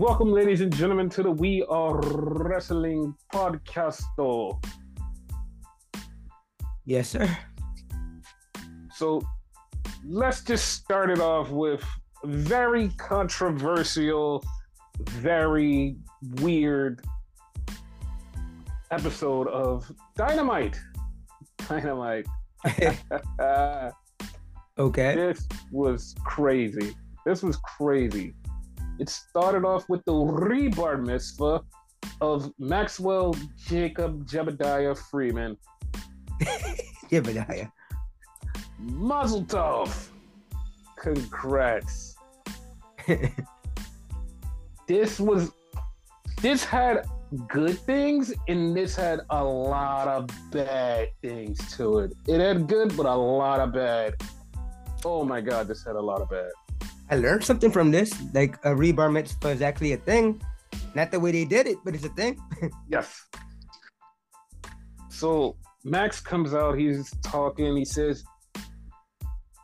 Welcome, ladies and gentlemen, to the We Are Wrestling podcast. Yes, sir. So let's just start it off with very controversial, very weird episode of Dynamite. Dynamite. okay. This was crazy. This was crazy. It started off with the rebar mitzvah of Maxwell Jacob Jebediah Friedman. Jebediah. Mazel tov. Congrats. this was this had good things and this had a lot of bad things to it. It had good but a lot of bad. Oh my god, this had a lot of bad. I learned something from this. Like a rebar mitzvah is actually a thing. Not the way they did it, but it's a thing. yes. So Max comes out, he's talking, he says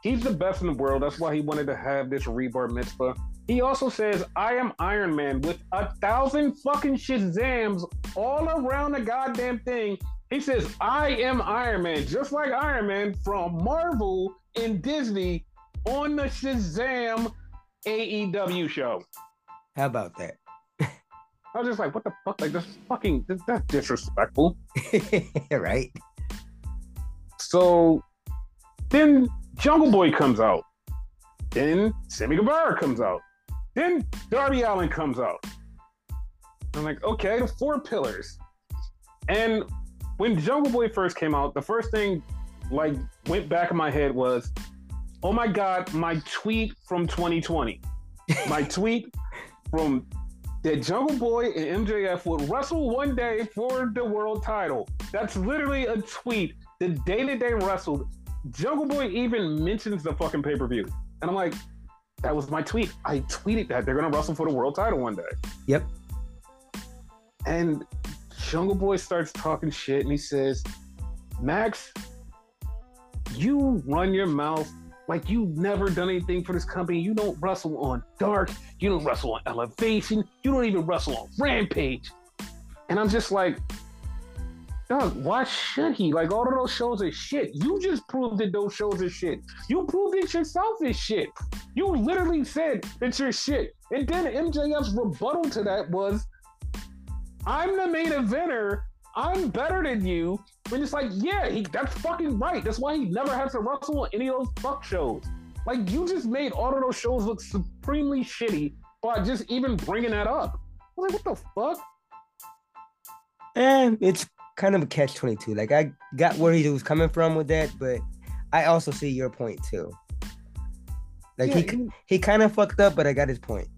he's the best in the world. That's why he wanted to have this rebar mitzvah. He also says, I am Iron Man with a thousand fucking Shazams all around the goddamn thing. He says, I am Iron Man, just like Iron Man from Marvel and Disney on the Shazam AEW show. How about that? I was just like, what the fuck? Like, this fucking, this, that's disrespectful. right. So then Jungle Boy comes out. Then Sammy Guevara comes out. Then Darby Allin comes out. I'm like, okay, the four pillars. And when Jungle Boy first came out, the first thing like went back in my head was, oh my God, my tweet from 2020. my tweet from that Jungle Boy and MJF would wrestle one day for the world title. That's literally a tweet. The day that they wrestled, Jungle Boy even mentions the fucking pay per view. And I'm like, that was my tweet. I tweeted that they're gonna wrestle for the world title one day. Yep. And Jungle Boy starts talking shit and he says, Max, you run your mouth like you've never done anything for this company. You don't wrestle on Dark. You don't wrestle on Elevation. You don't even wrestle on Rampage. And I'm just like, Dog, why should he? Like all of those shows are shit. You just proved that those shows are shit. You proved it yourself is shit. You literally said that you're shit. And then MJF's rebuttal to that was, I'm the main eventer. I'm better than you. And it's like, yeah, he, that's fucking right. That's why he never has to wrestle on any of those fuck shows. Like, you just made all of those shows look supremely shitty by just even bringing that up. I was like, what the fuck? And it's kind of a catch 22. Like, I got where he was coming from with that, but I also see your point too. Like, yeah, he, he, he kind of fucked up, but I got his point.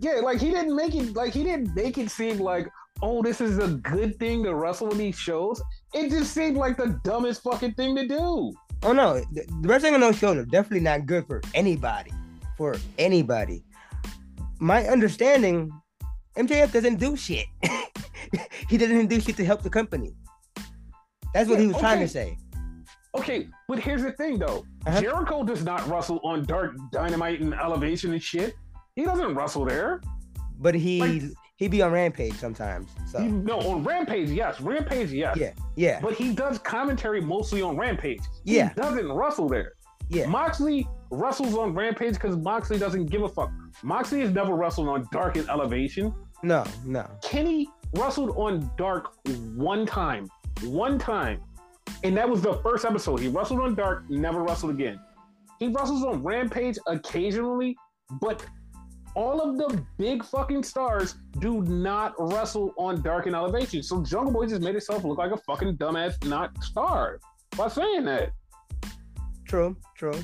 Yeah, like, he didn't make it, like, he didn't make it seem like, oh, this is a good thing to wrestle in these shows. It just seemed like the dumbest fucking thing to do. Oh no, the, the wrestling on no are definitely not good for anybody. For anybody. My understanding, MJF doesn't do shit. he doesn't do shit to help the company. That's what yeah, he was okay. trying to say. Okay, but here's the thing though. Uh-huh. Jericho does not wrestle on Dark Dynamite and Elevation and shit. He doesn't wrestle there. But he like, he be on Rampage sometimes. So he, no, on Rampage, yes. Rampage, yes. Yeah, yeah. But he does commentary mostly on Rampage. Yeah. He doesn't wrestle there. Yeah. Moxley wrestles on Rampage because Moxley doesn't give a fuck. Moxley has never wrestled on Dark and Elevation. No, no. Kenny wrestled on Dark one time. One time. And that was the first episode. He wrestled on Dark, never wrestled again. He wrestles on Rampage occasionally, but all of the big fucking stars do not wrestle on Dark and Elevation. So Jungle Boy just made himself look like a fucking dumbass not star by saying that. True, true.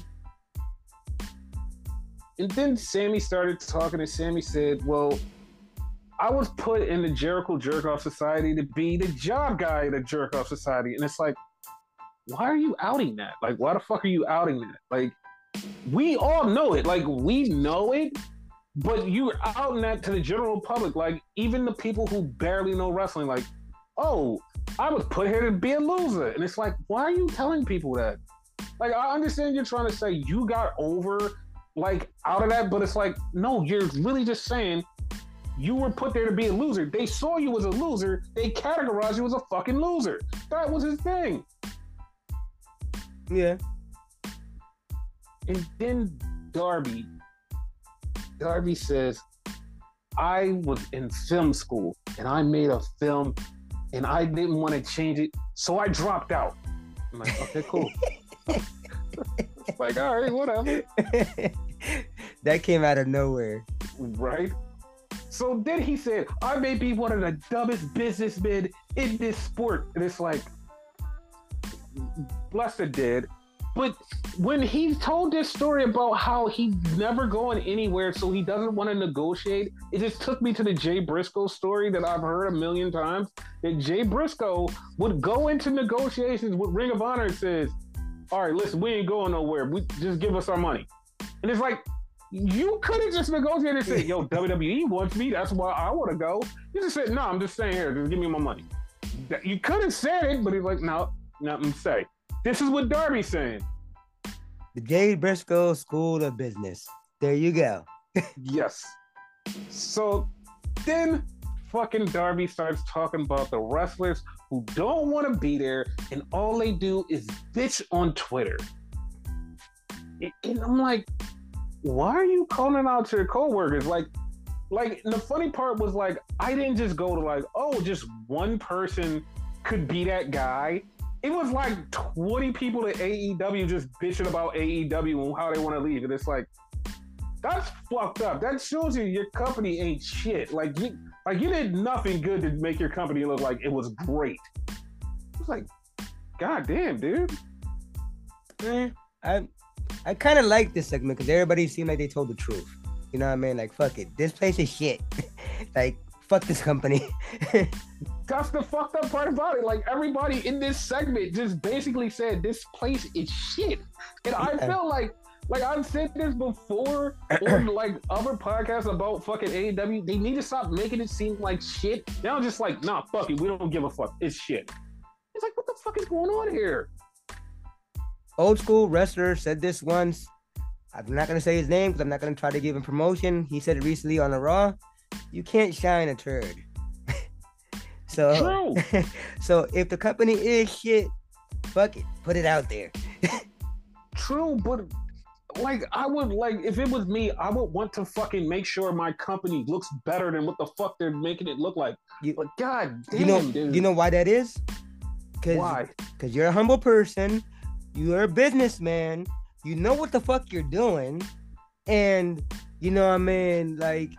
And then Sammy started talking, and Sammy said, Well, I was put in the Jericho Jerk Off Society to be the job guy at the Jerk Off Society. And it's like, why are you outing that? Like, why the fuck are you outing that? Like, we all know it. Like, we know it, but you're outing that to the general public. Like, even the people who barely know wrestling, like, oh, I was put here to be a loser. And it's like, why are you telling people that? Like, I understand you're trying to say you got over, like, out of that, but it's like, no, you're really just saying you were put there to be a loser. They saw you as a loser. They categorized you as a fucking loser. That was his thing. Yeah. And then Darby, Darby says, I was in film school and I made a film and I didn't want to change it, so I dropped out. I'm like, okay, cool. like, all right, whatever. that came out of nowhere. Right? So then he said, I may be one of the dumbest businessmen in this sport. And it's like, bless the dead. But when he told this story about how he's never going anywhere, so he doesn't want to negotiate, it just took me to the Jay Briscoe story that I've heard a million times. That Jay Briscoe would go into negotiations with Ring of Honor and says, All right, listen, we ain't going nowhere. We just give us our money. And it's like, you could have just negotiated and said, Yo, WWE wants me. That's why I want to go. You just said, No, I'm just staying here. Just give me my money. You could have said it, but he's like, No, nothing to say. This is what Darby's saying. The Jay Briscoe School of Business. There you go. yes. So then fucking Darby starts talking about the wrestlers who don't want to be there and all they do is bitch on Twitter. And I'm like, why are you calling out your coworkers? Like, like the funny part was like, I didn't just go to like, oh, just one person could be that guy it was like 20 people at AEW just bitching about AEW and how they want to leave. And it's like, that's fucked up. That shows you your company ain't shit. Like you like you did nothing good to make your company look like it was great. It's like, god damn, dude. Eh, I I kind of like this segment because everybody seemed like they told the truth. You know what I mean? Like, fuck it. This place is shit. like, fuck this company. That's the fucked up part about it. Like everybody in this segment just basically said this place is shit. And I feel like like I've said this before on like other podcasts about fucking AEW. They need to stop making it seem like shit. Now just like, nah, fuck it. We don't give a fuck. It's shit. It's like, what the fuck is going on here? Old school wrestler said this once. I'm not gonna say his name because I'm not gonna try to give him promotion. He said it recently on the Raw. You can't shine a turd. So, so if the company is shit, fuck it, put it out there. True, but like I would like if it was me, I would want to fucking make sure my company looks better than what the fuck they're making it look like. You, but God damn, you know, dude. you know why that is? Cause, why? Because you're a humble person, you're a businessman, you know what the fuck you're doing, and you know what I mean, like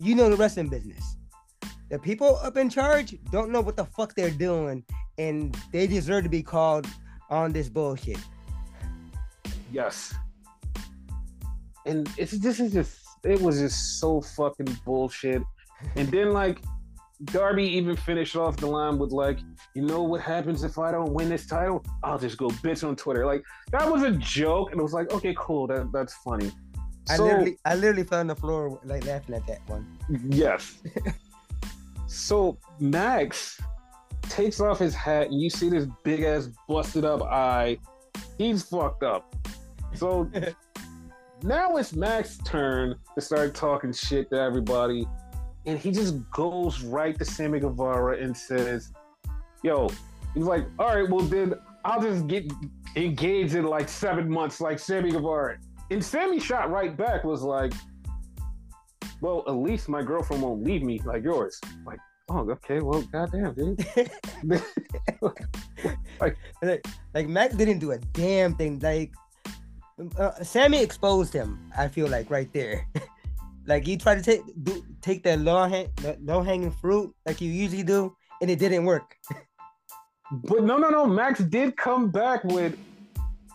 you know the wrestling business. The people up in charge don't know what the fuck they're doing, and they deserve to be called on this bullshit. Yes. And it's this is just it was just so fucking bullshit. And then like Darby even finished off the line with like, you know what happens if I don't win this title? I'll just go bitch on Twitter. Like that was a joke, and it was like, okay, cool, that that's funny. I so, literally, I literally fell on the floor like laughing at that one. Yes. So Max takes off his hat, and you see this big ass busted up eye. He's fucked up. So now it's Max's turn to start talking shit to everybody, and he just goes right to Sammy Guevara and says, "Yo," he's like, "All right, well then I'll just get engaged in like seven months, like Sammy Guevara." And Sammy shot right back was like, well, at least my girlfriend won't leave me like yours. Like, oh, okay, well, goddamn, dude. like, like, like, Max didn't do a damn thing. Like, uh, Sammy exposed him. I feel like right there. like he tried to take do, take that low hang, low hanging fruit like you usually do, and it didn't work. but no, no, no. Max did come back with.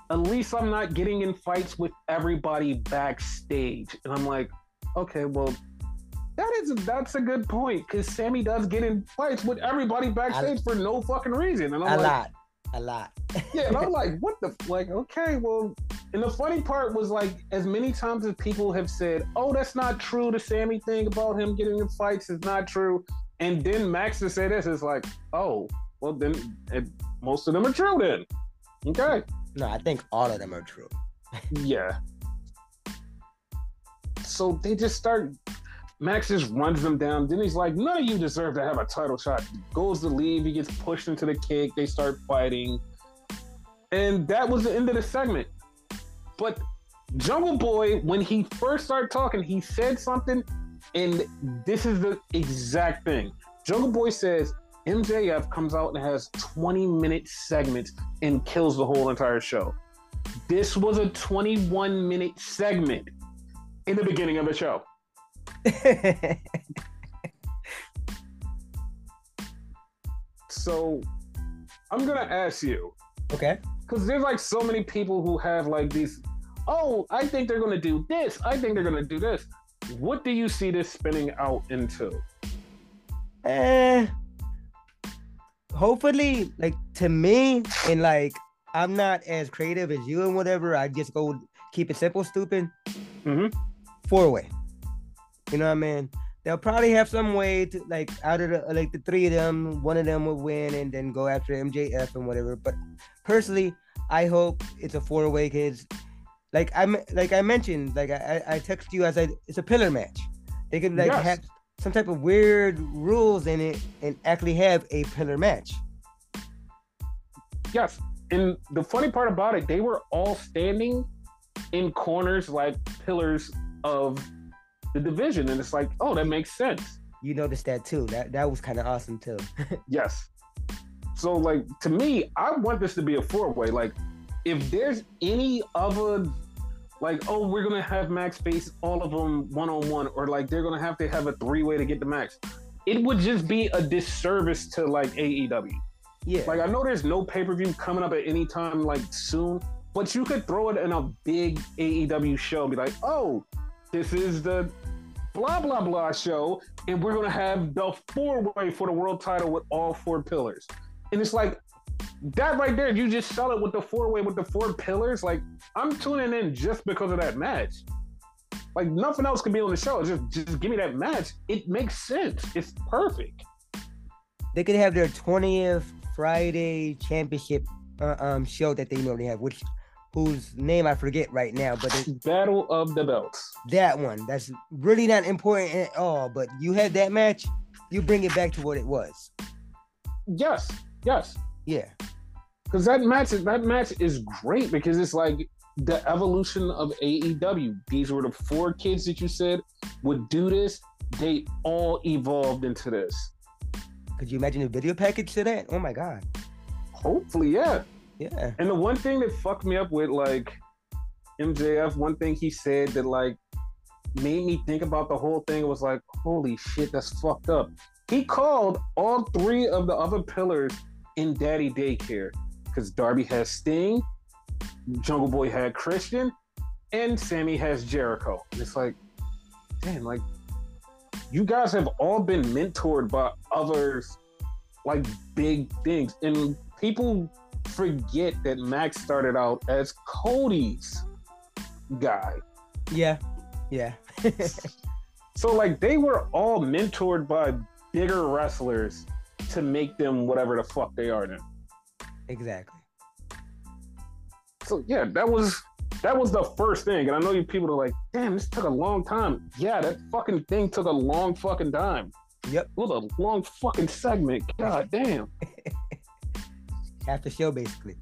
At least I'm not getting in fights with everybody backstage, and I'm like, okay, well, that is that's a good point because Sammy does get in fights with everybody backstage I, for no fucking reason, and I'm a like, lot, a lot. yeah, and I'm like, what the like? Okay, well, and the funny part was like, as many times as people have said, oh, that's not true. The Sammy thing about him getting in fights is not true, and then Max to say this is like, oh, well, then it, most of them are true then. Okay. No, I think all of them are true. yeah. So they just start Max just runs them down. Then he's like, none of you deserve to have a title shot. Goes to leave. He gets pushed into the kick. They start fighting. And that was the end of the segment. But Jungle Boy, when he first started talking, he said something, and this is the exact thing. Jungle Boy says MJF comes out and has 20 minute segments and kills the whole entire show. This was a 21 minute segment in the beginning of the show. so I'm gonna ask you. Okay. Because there's like so many people who have like these, oh, I think they're gonna do this. I think they're gonna do this. What do you see this spinning out into? Eh, hopefully, like to me, and like I'm not as creative as you and whatever. I just go keep it simple, stupid. Mm-hmm. Four way. You know what I mean? They'll probably have some way to like out of the like the three of them, one of them will win and then go after MJF and whatever. But personally, I hope it's a four way kids. Like I'm like I mentioned, like I I text you as I it's a pillar match. They could like Yes. have some type of weird rules in it and actually have a pillar match. Yes. And the funny part about it, they were all standing in corners like pillars of the division. And it's like, oh, that makes sense. You noticed that too. That that was kind of awesome too. Yes. So, like, to me, I want this to be a four way. Like, if there's any other, like, oh, we're to have Max face all of them one on one, or like they're to have to have a three way to get the Max, it would just be a disservice to like AEW. yeah. Like I know there's no pay per view coming up at any time like soon, but you could throw it in a big AEW show. and Be like, oh, this is the blah blah blah show, and we're gonna have the four way for the world title with all four pillars. And it's like that right there. You just sell it with the four way with the four pillars. Like I'm tuning in just because of that match. Like nothing else can be on the show. Just just give me that match. It makes sense. It's perfect. they could have their 20th Friday championship uh, um show that they normally have, which whose name I forget right now, but it's Battle of the Belts. that one. That's really not important at all. But you had that match, you bring it back to what it was. Yes, yes. Yeah, Because that match is that match is great because it's like the evolution of AEW. These were the four kids that you said would do this. They all evolved into this. could you imagine a video package to that? Oh my god. Hopefully, yeah. Yeah. And the one thing that fucked me up with like MJF, one thing he said that like made me think about the whole thing was like, holy shit, that's fucked up. He called all three of the other pillars in Daddy Daycare because Darby has Sting, Jungle Boy had Christian, and Sammy has Jericho. And it's like, damn, like you guys have all been mentored by others, like big things, and people forget that Max started out as Cody's guy. Yeah. Yeah. So like they were all mentored by bigger wrestlers to make them whatever the fuck they are now. exactly. So yeah, that was that was the first thing. And I know you people are like, damn, this took a long time. Yeah, that fucking thing took a long fucking time. Yep. It was a long fucking segment. God damn. Half the show basically.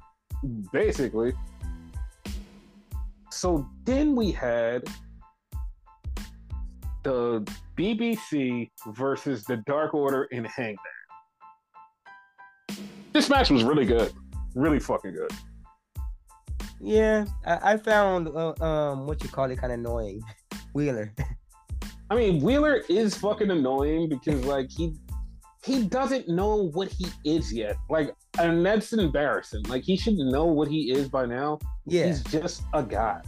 basically. So then we had the BBC versus the Dark Order in Hangman. This match was really good, really fucking good. Yeah, I, I found uh, um what you call it kind of annoying. Wheeler. I mean, Wheeler is fucking annoying because like he he doesn't know what he is yet. Like, and that's embarrassing. Like he should know what he is by now. Yeah. He's just a guy.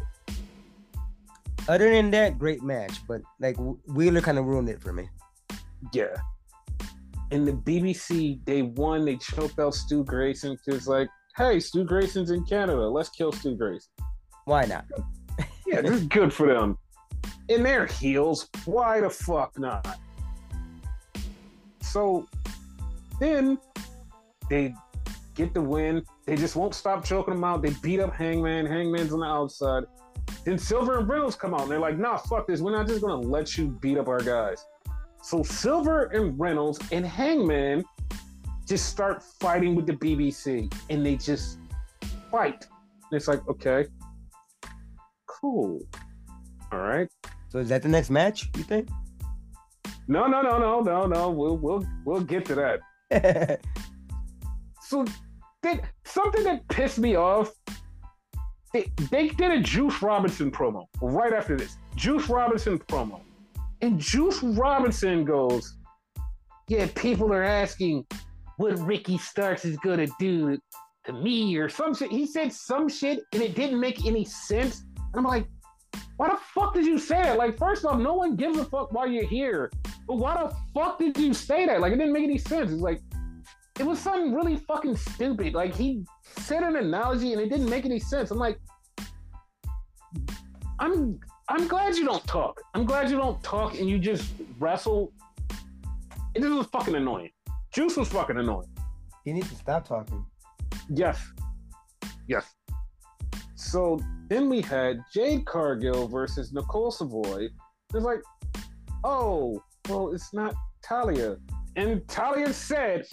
Other than that, great match, but like Wheeler kind of ruined it for me. Yeah. And the BBC, they won. They choked out Stu Grayson because, like, hey, Stu Grayson's in Canada. Let's kill Stu Grayson. Why not? Yeah, this is good for them. In they're heels. Why the fuck not? So then they get the win. They just won't stop choking them out. They beat up Hangman. Hangman's on the outside. Then Silver and Reynolds come out and they're like, nah, fuck this. We're not just gonna let you beat up our guys. So Silver and Reynolds and Hangman just start fighting with the BBC and they just fight. And it's like, okay, cool. All right. So is that the next match, you think? No, no, no, no, no, no. We'll we'll we'll get to that. so they, something that pissed me off. They, they did a Juice Robinson promo right after this. Juice Robinson promo. And Juice Robinson goes, Yeah, people are asking what Ricky Starks is gonna do to me or some shit. He said some shit and it didn't make any sense. And I'm like, why the fuck did you say that? Like, first off, no one gives a fuck why you're here. But why the fuck did you say that? Like, it didn't make any sense. It's like, it was something really fucking stupid. Like, he said an analogy and it didn't make any sense. I'm like, I'm I'm glad you don't talk. I'm glad you don't talk and you just wrestle. And this was fucking annoying. Juice was fucking annoying. You need to stop talking. Yes. Yes. So then we had Jade Cargill versus Nicole Savoy. It's like, oh, well, it's not Talia. And Talia said,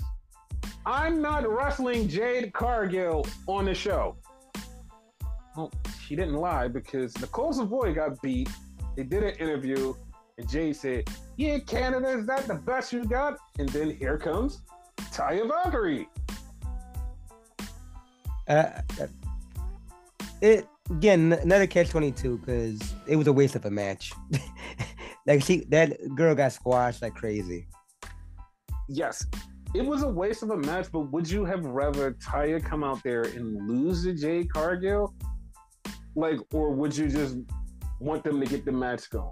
I'm not wrestling Jade Cargill on the show. Well, she didn't lie because Nicole Savoy got beat. They did an interview, and Jade said, Yeah, Canada, is that the best you got? And then here comes Taya Valkyrie. Uh, it again another catch twenty two because it was a waste of a match. like she that girl got squashed like crazy. Yes, it was a waste of a match, but would you have rather Taya come out there and lose to Jade Cargill? Like, or would you just want them to get the match going?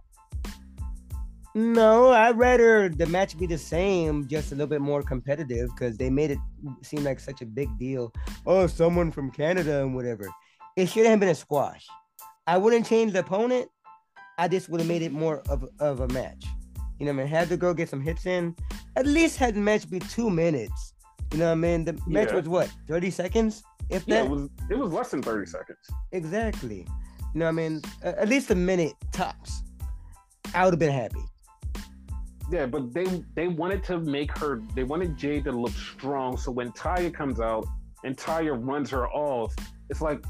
No, I'd rather the match be the same, just a little bit more competitive because they made it seem like such a big deal. Oh, someone from Canada and whatever. It should have been a squash. I wouldn't change the opponent. I just would have made it more of, of a match. You know what I mean? Had the girl get some hits in. At least had the match be two minutes. You know what I mean? The match Yeah. was what, 30 seconds? If Yeah, it was. It was less than thirty seconds. exactly. You know what I mean? At least a minute tops. I would have been happy. Yeah, but they they wanted to make her. They wanted Jade to look strong. So when Taya comes out and Taya runs her off, it's like,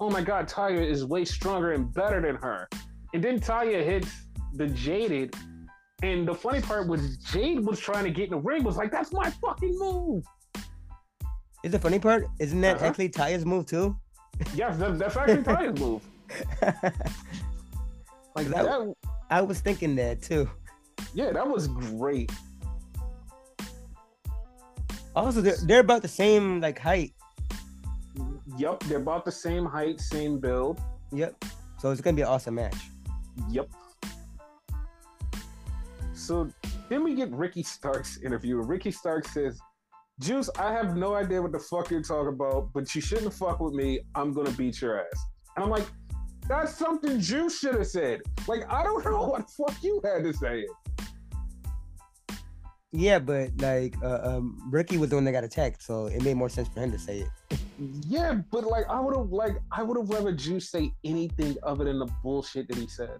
oh my god, Taya is way stronger and better than her. And then Taya hits the Jaded. And the funny part was Jade was trying to get in the ring. Was like, that's my fucking move. Is the funny part? Isn't that Uh-huh. actually Taya's move too? Yes, that, that's actually Taya's move. Like That- that. I was thinking that too. Yeah, that was great. Also, they're, they're about the same like height. Yep, they're about the same height, same build. Yep. So it's gonna be an awesome match. Yep. So then we get Ricky Stark's interview. Ricky Stark says, Juice, I have no idea what the fuck you're talking about, but you shouldn't fuck with me. I'm gonna beat your ass. And I'm like, that's something Juice should have said. Like, I don't know what the fuck you had to say. Yeah, but like uh, um, Ricky was the one that got attacked, so it made more sense for him to say it. Yeah, but like I would have like I would have rather Juice say anything other than the bullshit that he said.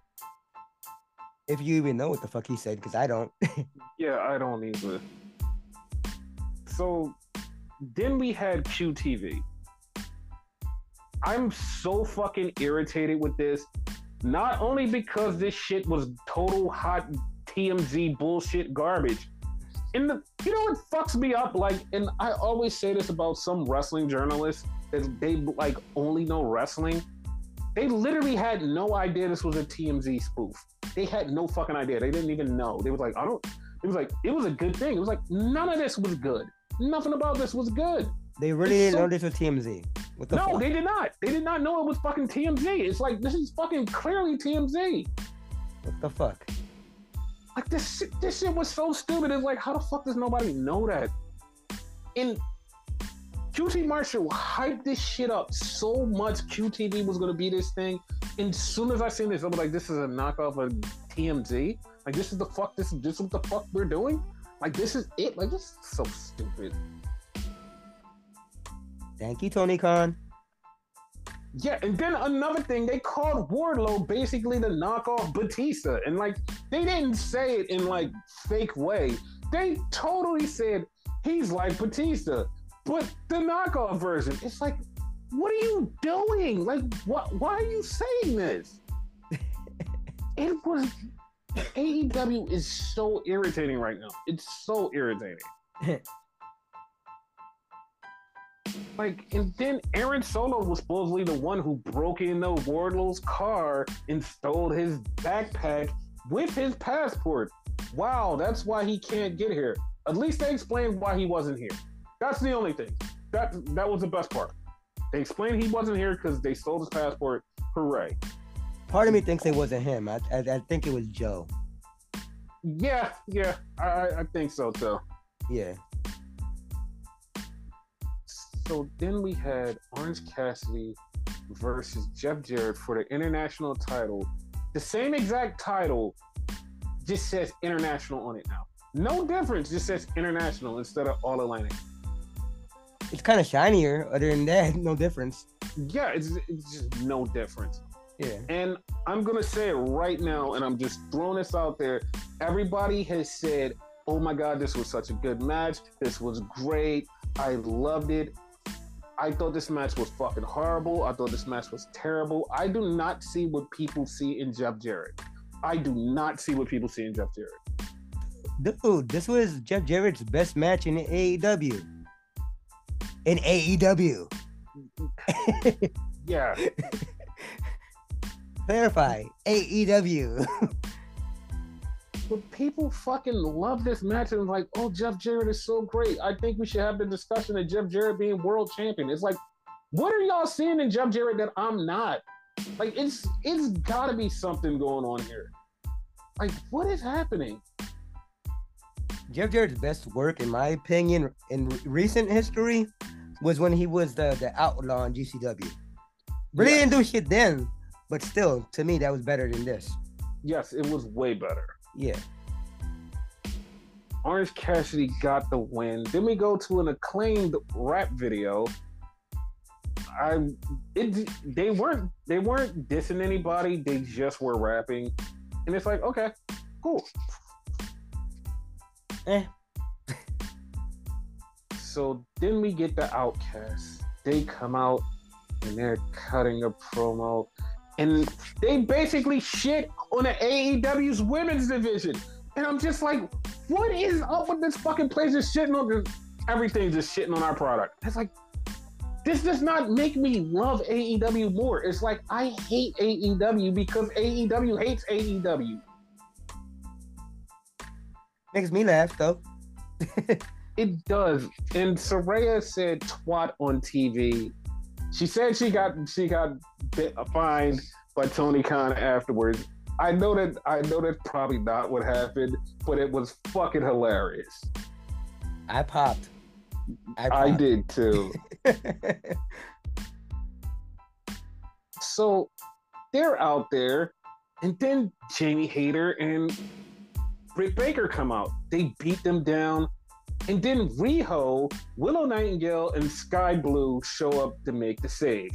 If you even know what the fuck he said, because I don't. Yeah, I don't either. So then we had QTV. I'm so fucking irritated with this. Not only because this shit was total hot TMZ bullshit garbage. And the, you know what fucks me up? Like, and I always say this about some wrestling journalists that they like only know wrestling. They literally had no idea this was a TMZ spoof. They had no fucking idea. They didn't even know. They was like, I don't. It was like it was a good thing. It was like none of this was good. Nothing about this was good. They really It's didn't so- know this was TMZ. What the no, fuck? they did not. They did not know it was fucking TMZ. It's like this is fucking clearly TMZ. What the fuck? Like this shit, this shit was so stupid. It's like how the fuck does nobody know that? And QT Marshall hyped this shit up so much. QTV was gonna be this thing. And as soon as I seen this, I was like, this is a knockoff of TMZ. Like this is the fuck. This this is what the fuck we're doing. Like this is it. Like this is so stupid. Thank you, Tony Khan. Yeah, and then another thing, they called Wardlow basically the knockoff Batista, and like they didn't say it in like fake way. They totally said he's like Batista, but the knockoff version. It's like, what are you doing? Like, what? Why are you saying this? it was AEW is so irritating right now. It's so irritating. like, and then Aaron Solo was supposedly the one who broke into Wardlow's car and stole his backpack with his passport. Wow, that's why he can't get here. At least they explained why he wasn't here. That's the only thing. That that was the best part. They explained he wasn't here because they stole his passport. Hooray! Part of me thinks it wasn't him. I, I, I think it was Joe. Yeah, yeah, I, I think so too. Yeah. So then we had Orange Cassidy versus Jeff Jarrett for the international title. The same exact title, just says international on it now. No difference, just says international instead of all Atlantic. It's kind of shinier. Other than that, no difference. Yeah, it's, it's just no difference. Yeah. And I'm gonna say it right now, and I'm just throwing this out there. Everybody has said, "Oh my God, this was such a good match. This was great. I loved it." I thought this match was fucking horrible. I thought this match was terrible. I do not see what people see in Jeff Jarrett. I do not see what people see in Jeff Jarrett. Dude, this was Jeff Jarrett's best match in AEW. In AEW. Yeah. Clarify. AEW. but people fucking love this match and like, oh, Jeff Jarrett is so great. I think we should have the discussion of Jeff Jarrett being world champion. It's like, what are y'all seeing in Jeff Jarrett that I'm not? Like, it's it's got to be something going on here. Like, what is happening? Jeff Jarrett's best work, in my opinion, in recent history, was when he was the, the outlaw in GCW. Really Yeah. didn't do shit then, but still, to me, that was better than this. Yes, it was way better. Yeah. Orange Cassidy got the win. Then we go to an acclaimed rap video. I it they weren't they weren't dissing anybody. They just were rapping, and it's like okay, cool. Eh. So then we get the Outcasts. They come out and they're cutting a promo, and they basically shit on the AEW's women's division. And I'm just like, what is up with this fucking place just shitting on this? Everything's just shitting on our product. It's like, this does not make me love AEW more. It's like I hate AEW because AEW hates AEW. Makes me laugh, though. It does. And Saraya said twat on TV. She said she got she got bit, uh, fined by Tony Khan afterwards. I know that I know that's probably not what happened, but it was fucking hilarious. I popped. I, I did too. So they're out there, and then Jamie Hayter and Britt Baker come out. They beat them down, and then Riho, Willow Nightingale, and Skye Blue show up to make the save.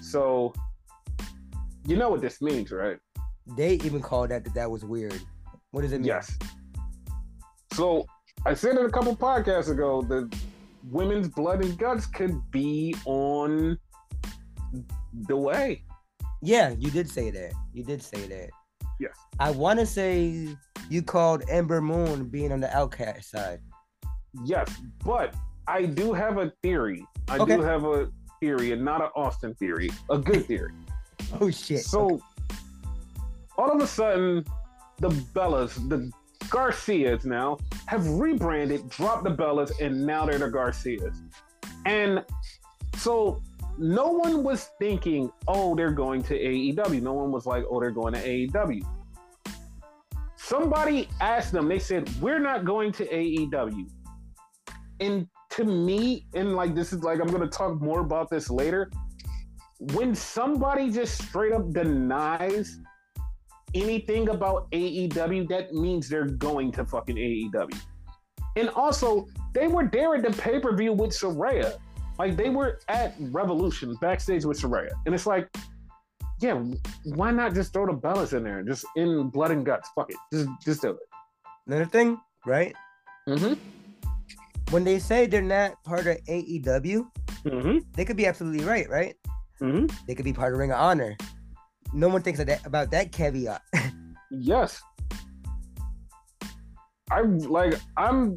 So you know what this means, right? they even called that that that was weird. What does it mean? Yes. So I said it a couple podcasts ago that women's blood and guts could be on the way. Yeah, you did say that. You did say that. Yes. I want to say you called Ember Moon being on the outcast side. Yes, but I do have a theory. I Okay. do have a theory, and not an Austin theory, a good theory. Oh shit. so all of a sudden, the Bellas, the Garcias now have rebranded, dropped the Bellas, and now they're the Garcias. And so no one was thinking, oh, they're going to AEW. No one was like, oh, they're going to AEW. Somebody asked them, they said, we're not going to AEW. And to me, and like this is like, I'm going to talk more about this later. When somebody just straight up denies anything about AEW, that means they're going to fucking AEW. And also, they were there at the pay per view with Saraya. Like they were at Revolution backstage with Saraya, and it's like, yeah, why not just throw the Bellas in there, just in blood and guts? Fuck it, just just do it. Another thing, right? Mm-hmm. When they say they're not part of AEW, Mm-hmm. they could be absolutely right, right? Mm-hmm. They could be part of Ring of Honor. No one thinks that, about that caveat. Yes. I'm like I'm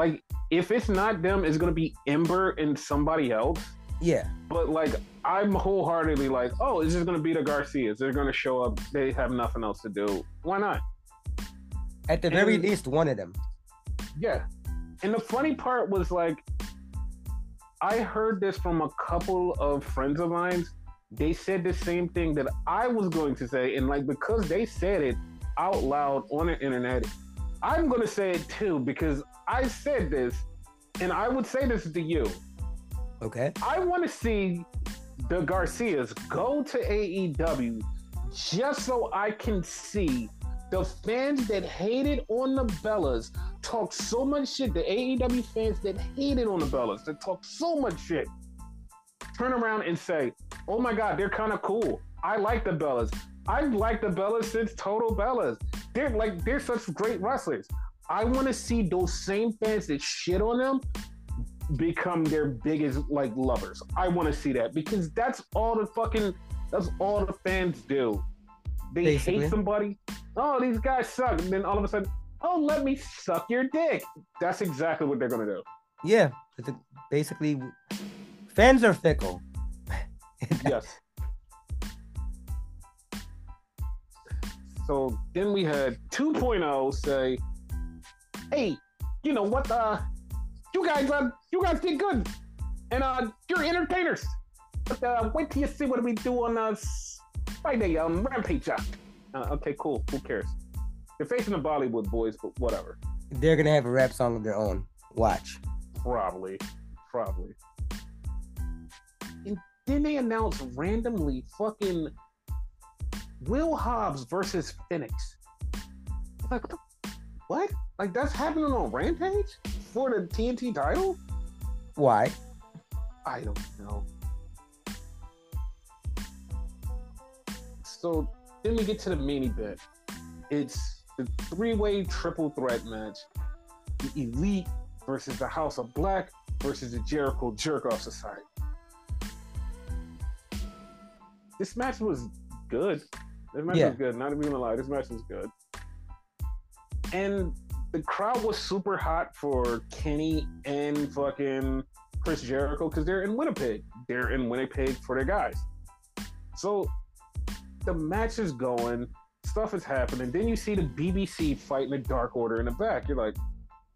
like if it's not them, it's gonna be Ember and somebody else. yeah, But like I'm wholeheartedly like, oh, it's just gonna be the Garcias. They're gonna show up. They have nothing else to do. Why not? at the very least, one of them. Yeah. And the funny part was like, I heard this from a couple of friends of mine. They said the same thing that I was going to say. And like, because they said it out loud on the internet, I'm going to say it too, because I said this and I would say this to you. Okay. I want to see the Garcias go to AEW just so I can see the fans that hated on the Bellas talk so much shit. The AEW fans that hated on the Bellas that talk so much shit turn around and say, "Oh my God, they're kind of cool. I like the Bellas. I've liked the Bellas since Total Bellas. They're like they're such great wrestlers. I want to see those same fans that shit on them become their biggest like lovers. I want to see that because that's all the fucking that's all the fans do. They Basically. hate somebody. Oh, these guys suck. And then all of a sudden, oh, let me suck your dick. That's exactly what they're gonna do. Yeah. Basically, fans are fickle. Yes. So then we had 2.0 say, "Hey, you know what? Uh, you guys, uh, you guys did good, and uh, you're entertainers. But uh, wait till you see what we do on uh, Friday, um, Rampage. Uh, Uh, okay, cool. Who cares? They're facing the Bollywood boys, but whatever. They're gonna have a rap song of their own. Watch. Probably, probably. And then they announced randomly fucking Will Hobbs versus Fenix. Like what? Like that's happening on Rampage for the TNT title? Why? I don't know. So then we get to the main event. It's the three-way triple threat match. The Elite versus the House of Black versus the Jericho Jerk Off Society. This match was good. This match Yeah. was good. Not even gonna lie, this match was good. And the crowd was super hot for Kenny and fucking Chris Jericho because they're in Winnipeg. They're in Winnipeg for their guys. So the match is going, stuff is happening. Then you see the BBC fighting the Dark Order in the back. You're like,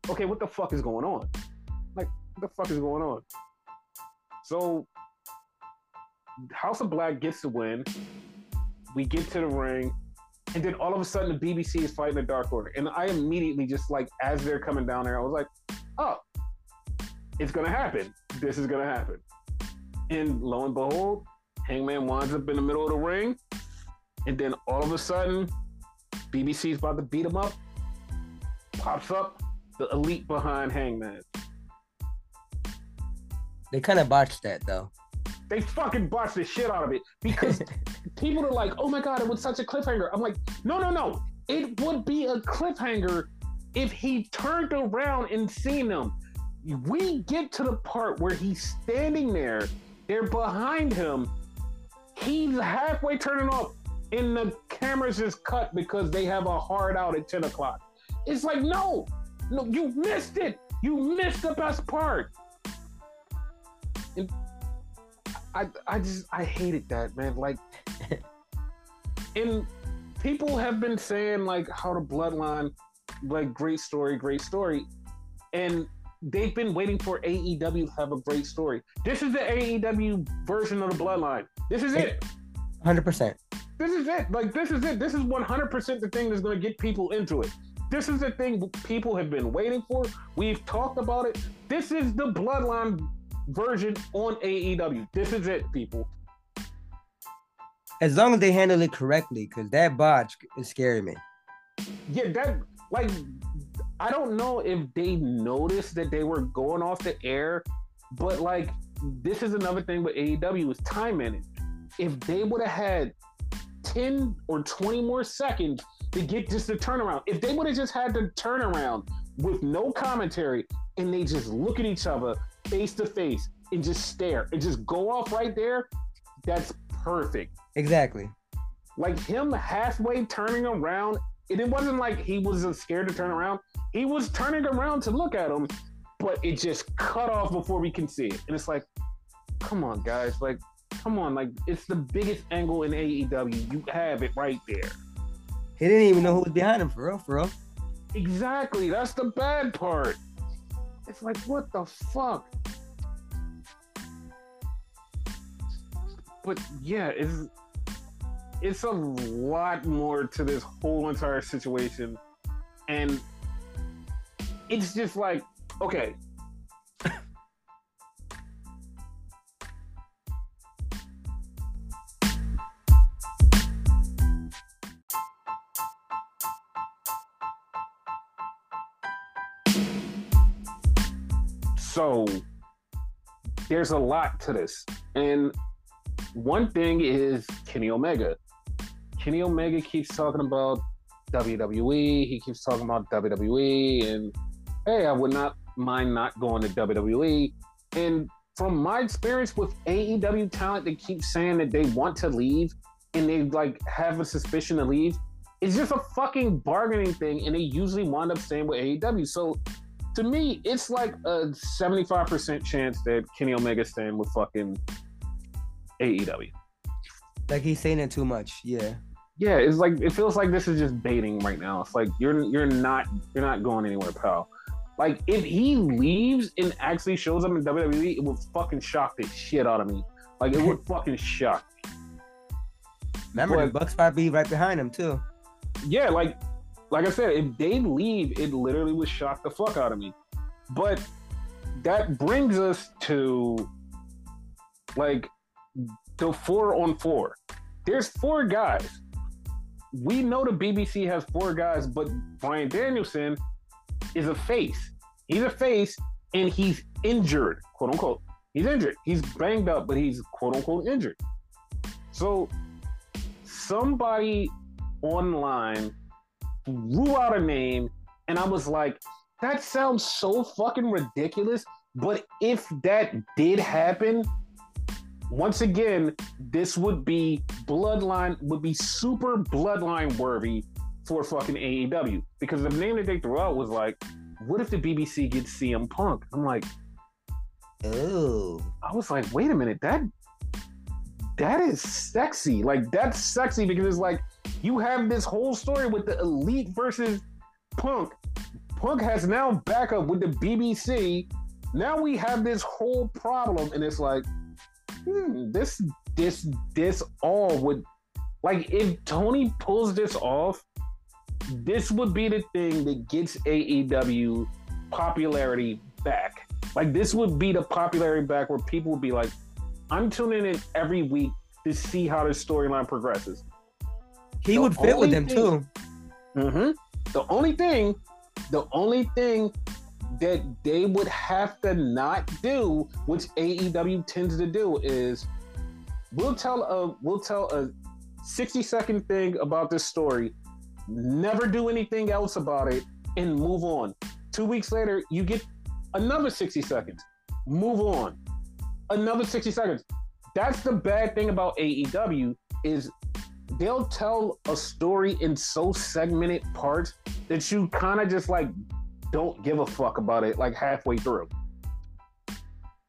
okay, what the fuck is going on? Like, what the fuck is going on? So House of Black gets the win. We get to the ring. And then all of a sudden, the BBC is fighting the Dark Order. And I immediately just like, as they're coming down there, I was like, oh, it's gonna happen. This is gonna happen. And lo and behold, Hangman winds up in the middle of the ring, and then all of a sudden, BBC's about to beat him up. Pops up the elite behind Hangman. They kind of botched that though. They fucking botched the shit out of it because people are like, "Oh my god, it was such a cliffhanger." I'm like, "No, no, no! It would be a cliffhanger if he turned around and seen them." We get to the part where he's standing there. They're behind him. He's halfway turning off, and the cameras just cut because they have a hard out at 10 o'clock. It's like, no, no, you missed it. You missed the best part. And I, I just, I hated that, man. Like, and people have been saying like how the bloodline, like, great story, great story, and they've been waiting for AEW to have a great story. This is the AEW version of the bloodline. This is it. Hundred percent. This is it. Like this is it. This is 100% the thing that's going to get people into it. This is the thing people have been waiting for. We've talked about it. This is the bloodline version on AEW. This is it, people. As long as they handle it correctly, because that botch is scaring me. Yeah, that like I don't know if they noticed that they were going off the air But like, this is another thing with AEW is time management. If they would have had 10 or 20 more seconds to get just the turnaround, if they would have just had the turnaround with no commentary and they just look at each other face to face and just stare and just go off right there, that's perfect. Exactly. Like him halfway turning around, and it wasn't like he was scared to turn around. He was turning around to look at him, but it just cut off before we can see it. And it's like, come on, guys, like, come on, like it's the biggest angle in AEW. You have it right there. He didn't even know who was behind him for real, for real. Exactly. That's the bad part. It's like, what the fuck? But yeah, it's it's a lot more to this whole entire situation. And it's just like, okay. So there's a lot to this. And one thing is Kenny Omega. Kenny Omega keeps talking about WWE. He keeps talking about WWE, and hey, I would not mind not going to WWE. And from my experience with AEW talent, they keep saying that they want to leave and they like have a suspicion to leave. It's just a fucking bargaining thing, and they usually wind up staying with AEW. So to me, it's like a 75% chance that Kenny Omega staying with fucking AEW. Like he's saying it too much, yeah yeah, it's like it feels like this is just baiting right now. It's like you're you're not you're not going anywhere, pal. Like if he leaves and actually shows up in WWE, it would fucking shock the shit out of me. Like it would fucking shock. Me. Remember, but, the Bucks might be right behind him too. Yeah, like like I said, if they leave, it literally would shock the fuck out of me. But that brings us to like the four on four. There's four guys we know the BBC has four guys, but Bryan Danielson is a face. He's a face and he's injured, quote unquote. He's injured. He's banged up, but he's quote unquote injured. So somebody online threw out a name, and I was like, that sounds so fucking ridiculous. But if that did happen, once again, this would be bloodline, would be super bloodline worthy for fucking AEW. Because the name that they threw out was like, what if the BBC gets CM Punk? I'm like, oh. I was like, wait a minute, that that is sexy. Like that's sexy because it's like you have this whole story with the elite versus Punk. Punk has now backup with the BBC. Now we have this whole problem, and it's like, hmm, this this this all would like if Tony pulls this off, this would be the thing that gets AEW popularity back. Like this would be the popularity back where people would be like, I'm tuning in every week to see how the storyline progresses. He the would fit with them thing, too. Mm-hmm. The only thing, the only thing that they would have to not do, which AEW tends to do, is we'll tell a we'll tell a 60 second thing about this story, never do anything else about it, and move on. Two weeks later, you get another 60 seconds. Move on. Another 60 seconds. That's the bad thing about AEW is they'll tell a story in so segmented parts that you kind of just like don't give a fuck about it like halfway through.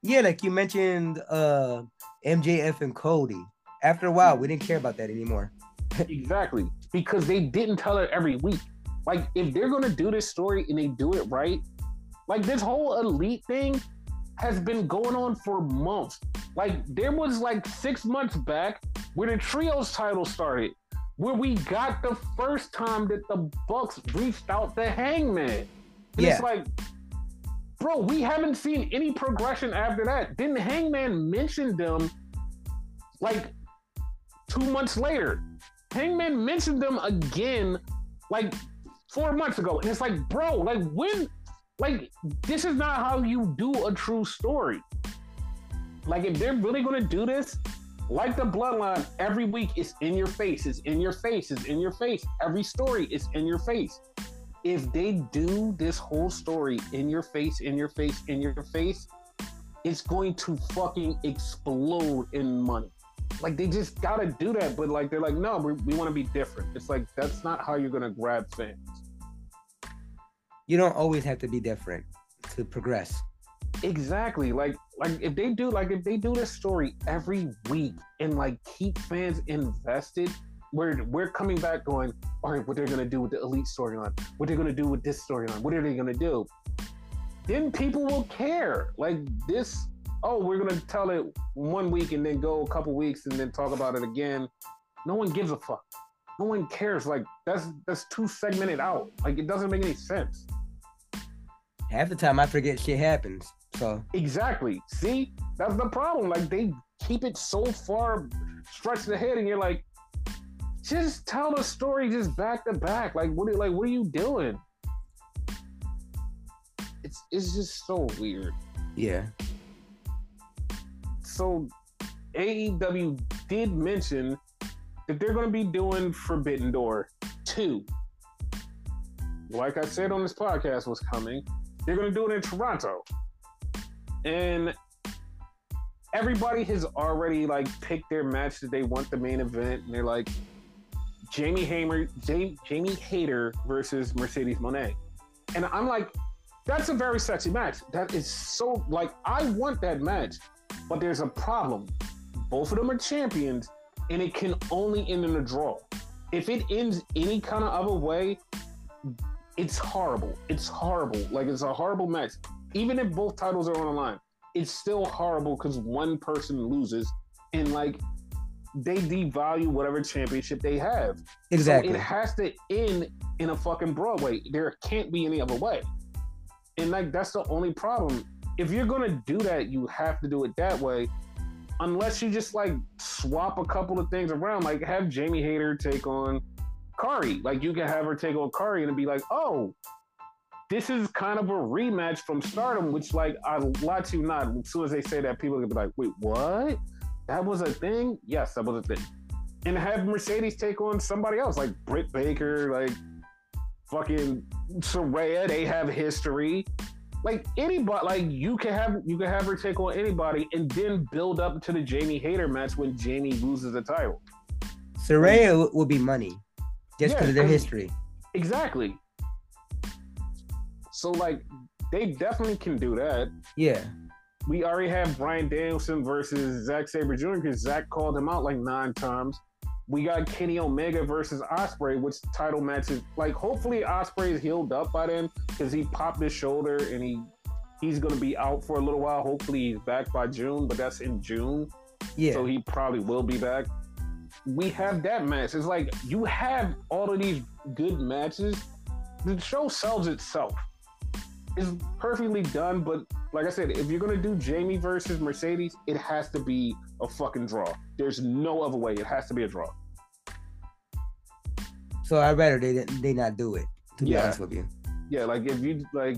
Yeah, like you mentioned uh MJF and Cody. After a while, we didn't care about that anymore. exactly. Because they didn't tell it every week. Like if they're gonna do this story and they do it right, like this whole elite thing has been going on for months. Like there was like six months back where the trios title started, where we got the first time that the Bucks reached out to Hangman. And yeah. it's like, bro, we haven't seen any progression after that. Didn't Hangman mention them like two months later? Hangman mentioned them again like four months ago. And it's like, bro, like when like this is not how you do a true story. Like if they're really gonna do this, like the bloodline, every week it's in your face, it's in your face, it's in your face. Every story is in your face. If they do this whole story in your face, in your face, in your face, it's going to fucking explode in money. Like they just gotta do that, but like they're like, no, we, we want to be different. It's like that's not how you're gonna grab fans. You don't always have to be different to progress. Exactly. Like like if they do like if they do this story every week and like keep fans invested, we're we're coming back going, all right, what they're gonna do with the elite storyline, what they're gonna do with this storyline, what are they gonna do? Then people will care. Like this, oh, we're gonna tell it one week and then go a couple weeks and then talk about it again. No one gives a fuck. No one cares. Like that's that's too segmented out. Like it doesn't make any sense. Half the time I forget shit happens. So Exactly. See, that's the problem. Like they keep it so far stretched ahead, and you're like, just tell the story just back to back. Like what? Are, like what are you doing? It's it's just so weird. yeah. So AEW did mention that they're going to be doing Forbidden Door two. Like I said on this podcast was coming, they're going to do it in Toronto, and everybody has already like picked their match that they want the main event, and they're like Jamie Hamer, Jamie, Jamie Hayter versus Mercedes Moné, and I'm like, that's a very sexy match. That is so like I want that match, but there's a problem. Both of them are champions, and it can only end in a draw. If it ends any kind of other way, it's horrible. It's horrible. Like it's a horrible match. Even if both titles are on the line, it's still horrible because one person loses, and like they devalue whatever championship they have. Exactly. So it has to end in a fucking Broadway. There can't be any other way. And like that's the only problem. If you're gonna do that, you have to do it that way. Unless you just like swap a couple of things around, like have Jamie Hayter take on Kairi. Like you can have her take on Kairi and be like, oh, this is kind of a rematch from Stardom, which like I lie to you not. As soon as they say that, people are gonna be like, wait, what? That was a thing? Yes, that was a thing. And have Mercedes take on somebody else, like Britt Baker, like fucking Saraya. They have history. Like anybody, like you can have you can have her take on anybody, and then build up to the Jamie Hayter match when Jamie loses the title. Saraya will be money just Yeah, because of their history. Exactly. So like they definitely can do that. Yeah. We already have Bryan Danielson versus Zack Sabre Jr. because Zack called him out like nine times. We got Kenny Omega versus Ospreay, which title matches. Like hopefully Ospreay is healed up by then because he popped his shoulder and he he's gonna be out for a little while. Hopefully he's back by June, but that's in June. Yeah. So he probably will be back. We have that match. It's like you have all of these good matches. The show sells itself. It's perfectly done, but like I said, if you're gonna do Jamie versus Mercedes, it has to be a fucking draw. There's no other way. It has to be a draw. so I'd rather they didn't they not do it. To be Yeah. honest with you. Yeah, like if you like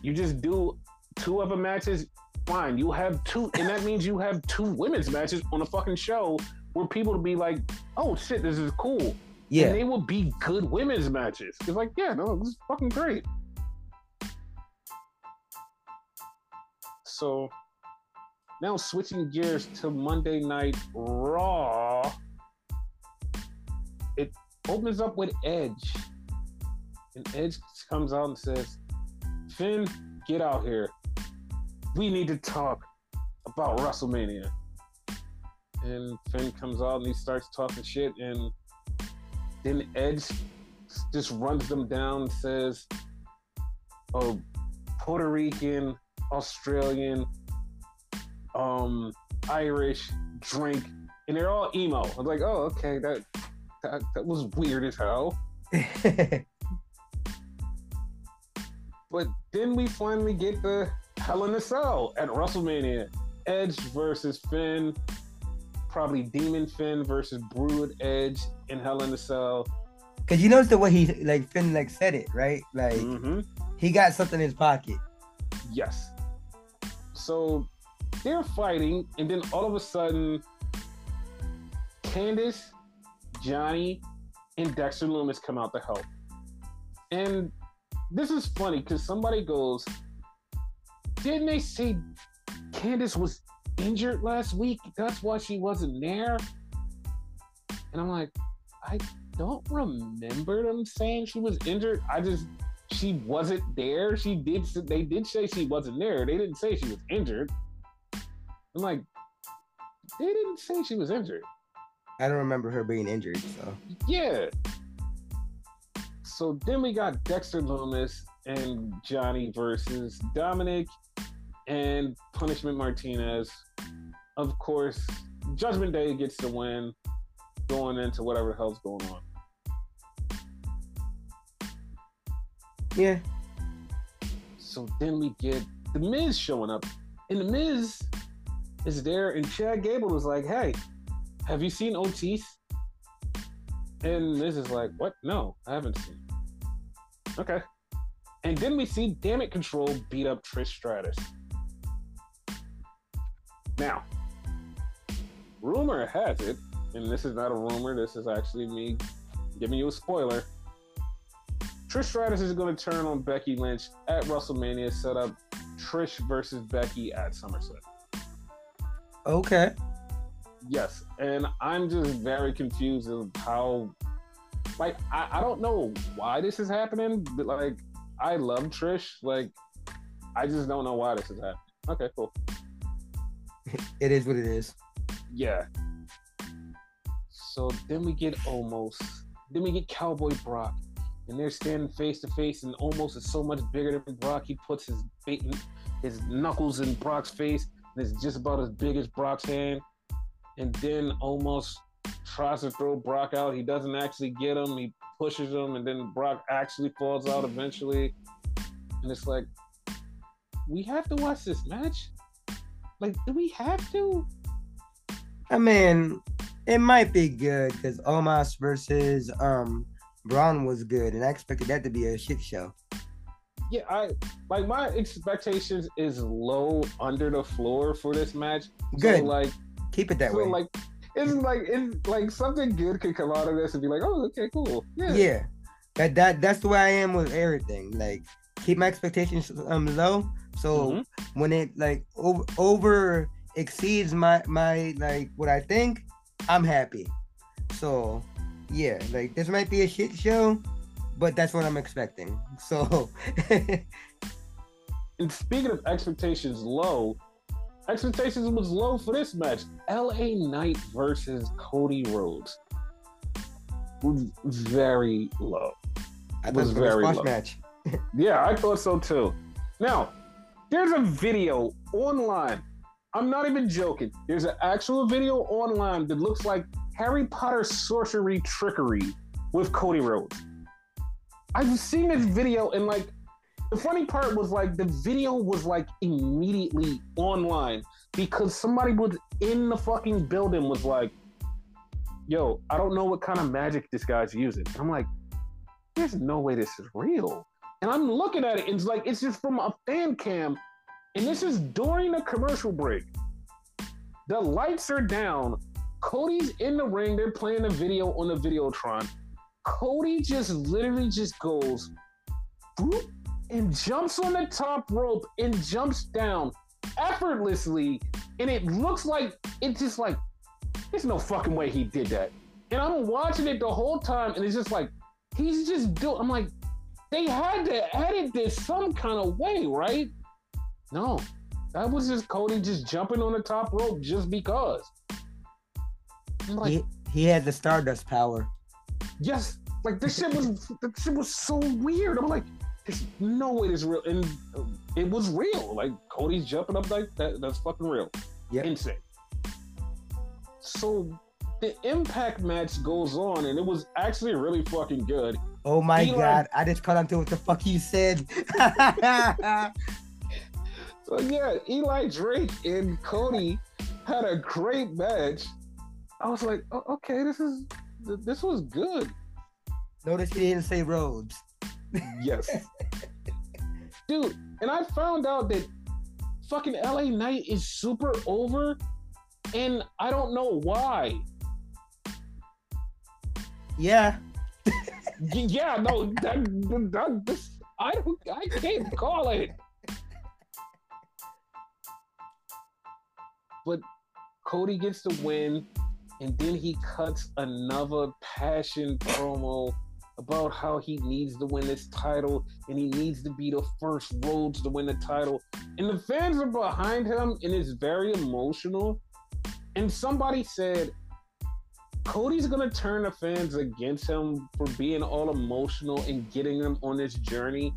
you just do two other matches, fine. You have two and that means you have two women's matches on a fucking show where people will be like, oh shit, this is cool. Yeah. and they will be good women's matches. It's like, yeah, no, this is fucking great. So now switching gears to Monday Night Raw, it opens up with Edge, and Edge comes out and says, "Finn, get out here. We need to talk about WrestleMania." And Finn comes out and he starts talking shit, and then Edge just runs them down and says, "Oh, Puerto Rican, Australian, um, Irish drink," and they're all emo. I was like, "Oh, okay, that that, that was weird as hell." But then we finally get the Hell in a Cell at WrestleMania. Edge versus Finn, probably Demon Finn versus Brood Edge in Hell in a Cell. Cause you notice the way he like Finn like said it, right? Like hmm he got something in his pocket. Yes. So they're fighting, and then all of a sudden, Candice, Johnny, and Dexter Lumis come out to help. And this is funny because somebody goes, Didn't they say Candice was injured last week? That's why she wasn't there. And I'm like, I don't remember them saying she was injured. I just she wasn't there. She did. They did say she wasn't there. They didn't say she was injured. I'm like, they didn't say she was injured. I don't remember her being injured. So yeah. So then we got Dexter Lumis and Johnny versus Dominic and Punishment Martinez. Of course, Judgment Day gets the win going into whatever the hell's going on. Yeah. So then we get the Miz showing up, and the Miz is there, and Chad Gable was like, "Hey, have you seen Otis?" And Miz is like, "What? No, I haven't seen." Okay. And then we see Damage Control beat up Trish Stratus. Now, rumor has it, and this is not a rumor, this is actually me giving you a spoiler. Trish Stratus is going to turn on Becky Lynch at WrestleMania, set up Trish versus Becky at SummerSlam. Okay. Yes, and I'm just very confused of how. Like, I, I don't know why this is happening, but like, I love Trish. Like, I just don't know why this is happening. Okay, cool. It is what it is. Yeah. So then we get Omos. Then we get Cowboy Brock and they're standing face to face, and Omos is so much bigger than Brock. He puts his his knuckles in Brock's face, and it's just about as big as Brock's hand. And then Omos tries to throw Brock out. He doesn't actually get him. He pushes him, and then Brock actually falls out eventually. And it's like, we have to watch this match. Like, do we have to? I mean, it might be good because Omos versus um Braun was good, and I expected that to be a shit show. Yeah, I like my expectations is low under the floor for this match. Good, so, like keep it that so, way. Like it's like it's like something good could come out of this and be like, oh, okay, cool. Yeah, yeah. That that that's the way I am with everything. Like keep my expectations um low. So mm-hmm. when it like over over exceeds my my like what I think, I'm happy. So yeah, like this might be a shit show, but that's what I'm expecting. So, and speaking of expectations low, expectations was low for this match. LA Knight versus Cody Rhodes very low. I was it was very a low. match. Yeah, I thought so too. Now, there's a video online. I'm not even joking. There's an actual video online that looks like Harry Potter sorcery trickery with Cody Rhodes. I've seen this video and like the funny part was like the video was like immediately online because somebody was in the fucking building was like, yo, I don't know what kind of magic this guy's using. I'm like, there's no way this is real. And I'm looking at it, and it's like it's just from a fan cam, and this is during a commercial break. The lights are down, Cody's in the ring. They're playing a video on the Videotron. Cody just literally just goes whoop, and jumps on the top rope and jumps down effortlessly. And it looks like it's just like there's no fucking way he did that. And I'm watching it the whole time, and it's just like he's just doing. I'm like, they had to edit this some kind of way, right? No, that was just Cody just jumping on the top rope just because. Like, he, he had the Stardust power. Yes, like this shit was this shit was so weird. I'm like, there's no way this real, and it was real. Like Cody's jumping up like that. That's fucking real. Yeah, insane. So the Impact match goes on, and it was actually really fucking good. Oh my Eli, god! I just caught on to what the fuck you said. so yeah, Eli Drake and Cody had a great match. I was like, oh, okay, this is this was good. Notice he didn't say Rhodes. Yes. Dude, and I found out that fucking LA Knight is super over, and I don't know why. Yeah. yeah, no, that, that, that, I don't, I can't call it. But Cody gets the win, and then he cuts another passion promo about how he needs to win this title and he needs to be the first Rhodes to win the title. And the fans are behind him, and it's very emotional. And somebody said, Cody's gonna turn the fans against him for being all emotional and getting them on this journey.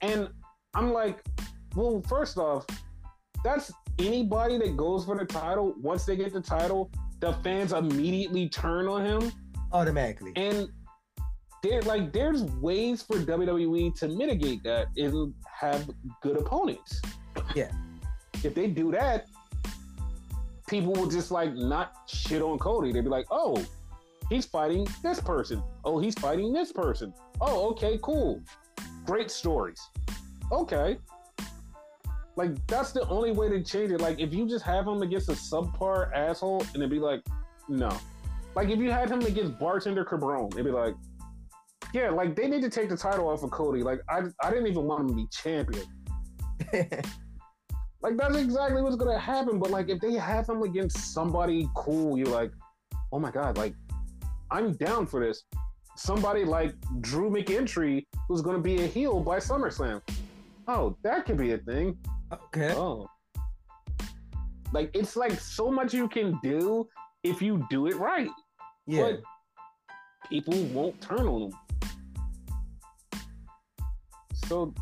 And I'm like, well, first off, that's anybody that goes for the title. Once they get the title, the fans immediately turn on him automatically. And there, like, there's ways for WWE to mitigate that and have good opponents. Yeah. If they do that, people will just like not shit on Cody. They'd be like, oh, he's fighting this person. Oh, he's fighting this person. Oh, okay, cool. Great stories. Okay. Like that's the only way to change it. Like if you just have him against a subpar asshole and it'd be like, no. Like if you had him against bartender Cabron, it'd be like, yeah, like they need to take the title off of Cody. Like I I didn't even want him to be champion. Like that's exactly what's gonna happen. But like if they have him against somebody cool, you're like, oh my god, like I'm down for this. Somebody like Drew McIntyre who's gonna be a heel by SummerSlam. Oh, that could be a thing. Okay. Oh. Like it's like so much you can do if you do it right. Yeah. But people won't turn on them. So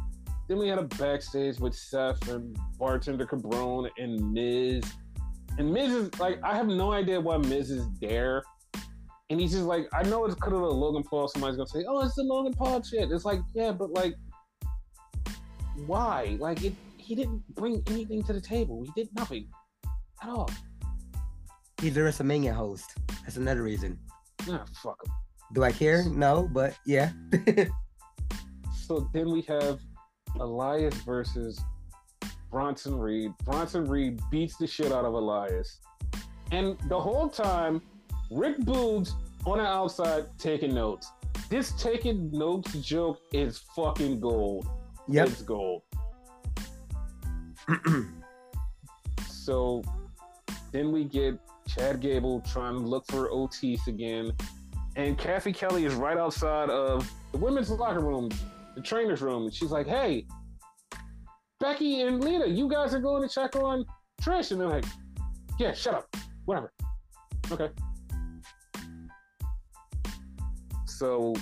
then we had a backstage with Seth and bartender Cabron and Miz. And Miz is like, I have no idea why Miz is there. And he's just like, I know it's because of the Logan Paul. Somebody's gonna say, "Oh, it's the Logan Paul shit." It's like, yeah, but like, why? Like, it. He didn't bring anything to the table. He did nothing at all. He's the WrestleMania host. That's another reason. Nah, fuck him. Do I care? No, but yeah. so then we have Elias versus Bronson Reed. Bronson Reed beats the shit out of Elias. And the whole time, Rick Boogs on the outside taking notes. This taking notes joke is fucking gold. Yep. It's gold. so then we get Chad Gable trying to look for Otis again. And Cathy Kelly is right outside of the women's locker room the trainer's room, and she's like, "Hey, Becky and Lita, you guys are going to check on Trish," and they're like, "Yeah, shut up, whatever." Okay. So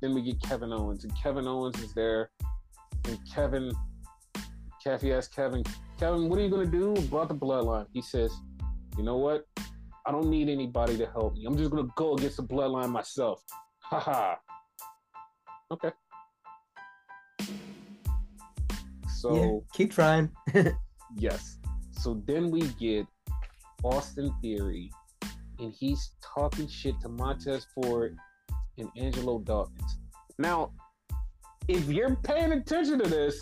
then we get Kevin Owens, and Kevin Owens is there, and Kevin, Cathy asks Kevin, Kevin, what are you going to do about the bloodline? He says, you know what? I don't need anybody to help me. I'm just going to go against the bloodline myself. Haha. okay. So yeah, keep trying. yes. So then we get Austin Theory, and he's talking shit to Montez Ford and Angelo Dawkins. Now, if you're paying attention to this,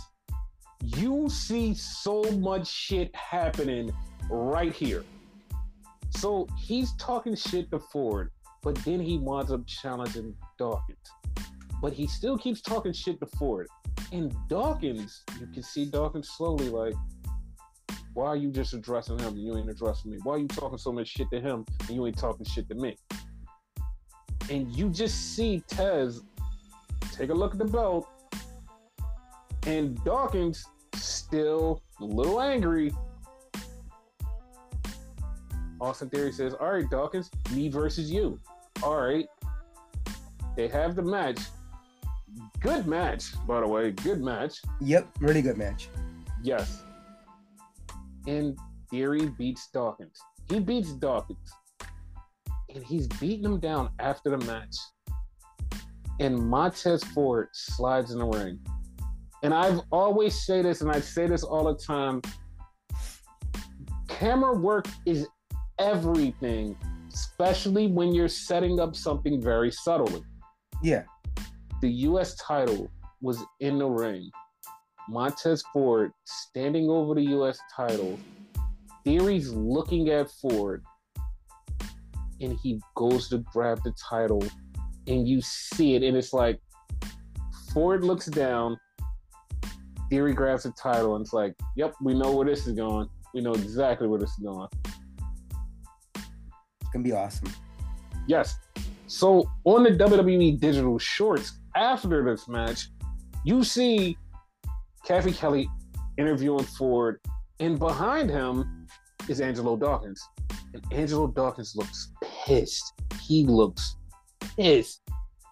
you see so much shit happening right here. So he's talking shit to Ford, but then he winds up challenging Dawkins. But he still keeps talking shit to Ford. And Dawkins, you can see Dawkins slowly like, why are you just addressing him and you ain't addressing me? Why are you talking so much shit to him and you ain't talking shit to me? And you just see Tez take a look at the belt, and Dawkins still a little angry. Austin Theory says, All right, Dawkins, me versus you. All right. They have the match. Good match, by the way. Good match. Yep, really good match. Yes. And Theory beats Dawkins. He beats Dawkins. And he's beating him down after the match. And Montez Ford slides in the ring. And I've always say this, and I say this all the time. Camera work is everything, especially when you're setting up something very subtly. Yeah the U.S. title was in the ring, Montez Ford standing over the U.S. title. Theory's looking at Ford, and he goes to grab the title, and you see it, and it's like Ford looks down. Theory grabs the title, and it's like, "Yep, we know where this is going. We know exactly where this is going." It's gonna be awesome. Yes. So on the WWE digital shorts after this match, you see Cathy Kelly interviewing Ford, and behind him is Angelo Dawkins. And Angelo Dawkins looks pissed. He looks pissed.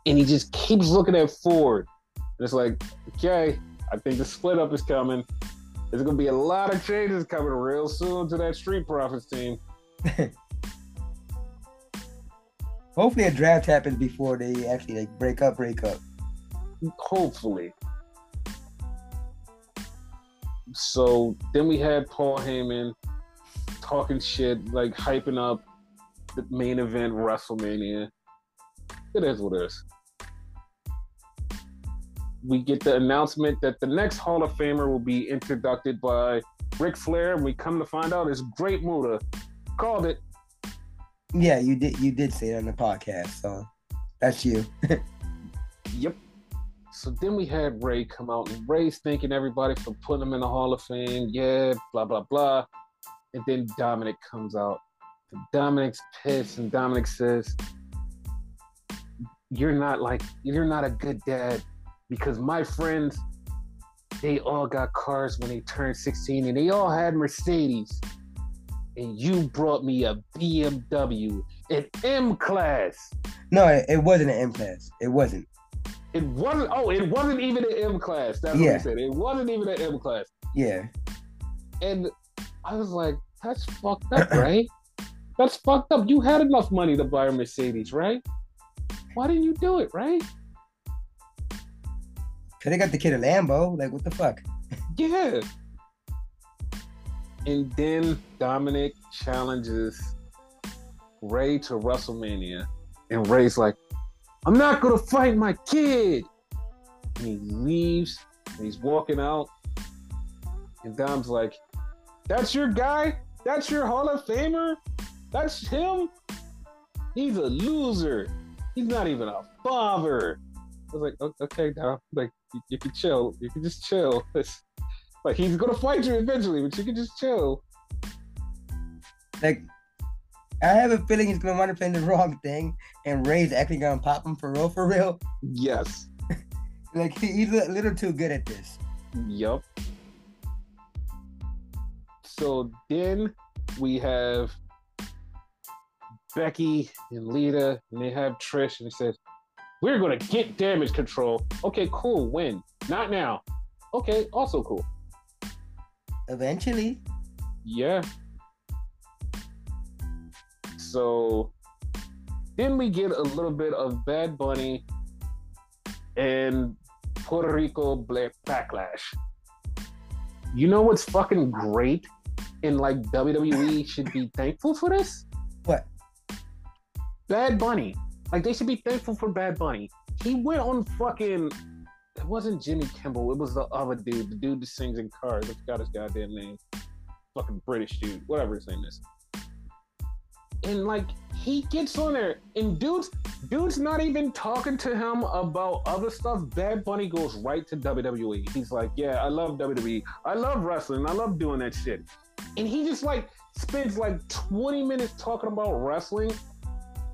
And he just keeps looking at Ford. And it's like, okay, I think the split up is coming. There's gonna be a lot of changes coming real soon to that Street Profits team. Hopefully, a draft happens before they actually like break up. Break up. Hopefully. So then we had Paul Heyman talking shit, like hyping up the main event WrestleMania. It is what it is. We get the announcement that the next Hall of Famer will be introduced by Ric Flair, and we come to find out it's Great Muta. Called it. Yeah, you did. You did say it on the podcast, so that's you. So then we had Ray come out, and Ray's thanking everybody for putting him in the Hall of Fame. Yeah, blah blah blah. And then Dominic comes out. Dominic's pissed, and Dominic says, "You're not like you're not a good dad because my friends, they all got cars when they turned 16, and they all had Mercedes, and you brought me a BMW, an M class." no, it, it wasn't an M class. It wasn't. It wasn't. Oh, it wasn't even an M class. That's Yeah. what he said. It wasn't even an M class. Yeah. And I was like, "That's fucked up, right? That's fucked up. You had enough money to buy a Mercedes, right? Why didn't you do it, right? Cause they got the kid a Lambo. Like, what the fuck? Yeah." And then Dominic challenges Ray to WrestleMania, and Ray's like, "I'm not gonna fight my kid." And he leaves. And he's walking out, and Dom's like, "That's your guy? That's your Hall of Famer? That's him? He's a loser. He's not even a father." I was like, "Okay, Dom. Like, you, you can chill. You can just chill. Like, he's gonna fight you eventually, but you can just chill." Like, I have a feeling he's gonna wind up saying the wrong thing, and Ray's actually gonna pop him for real, for real. Yes. Like, he- he's a little too good at this. Yup. So then we have Becky and Lita, and they have Trish, and it says, We're gonna get damage control. Okay, cool. When? Not now. Okay, also cool. Eventually, Yeah. So then we get a little bit of Bad Bunny and Puerto Rico Black Backlash. You know what's fucking great? And like WWE should be thankful for this? what? Bad Bunny. Like they should be thankful for Bad Bunny. He went on fucking. It wasn't Jimmy Kimmel. It was the other dude, the dude that sings in cars. I forgot his goddamn name. Fucking British dude, whatever his name is. And like he gets on there, and dudes, dude's not even talking to him about other stuff. Bad Bunny goes right to WWE. He's like, "Yeah, I love WWE. I love wrestling. I love doing that shit." And he just like spends like 20 minutes talking about wrestling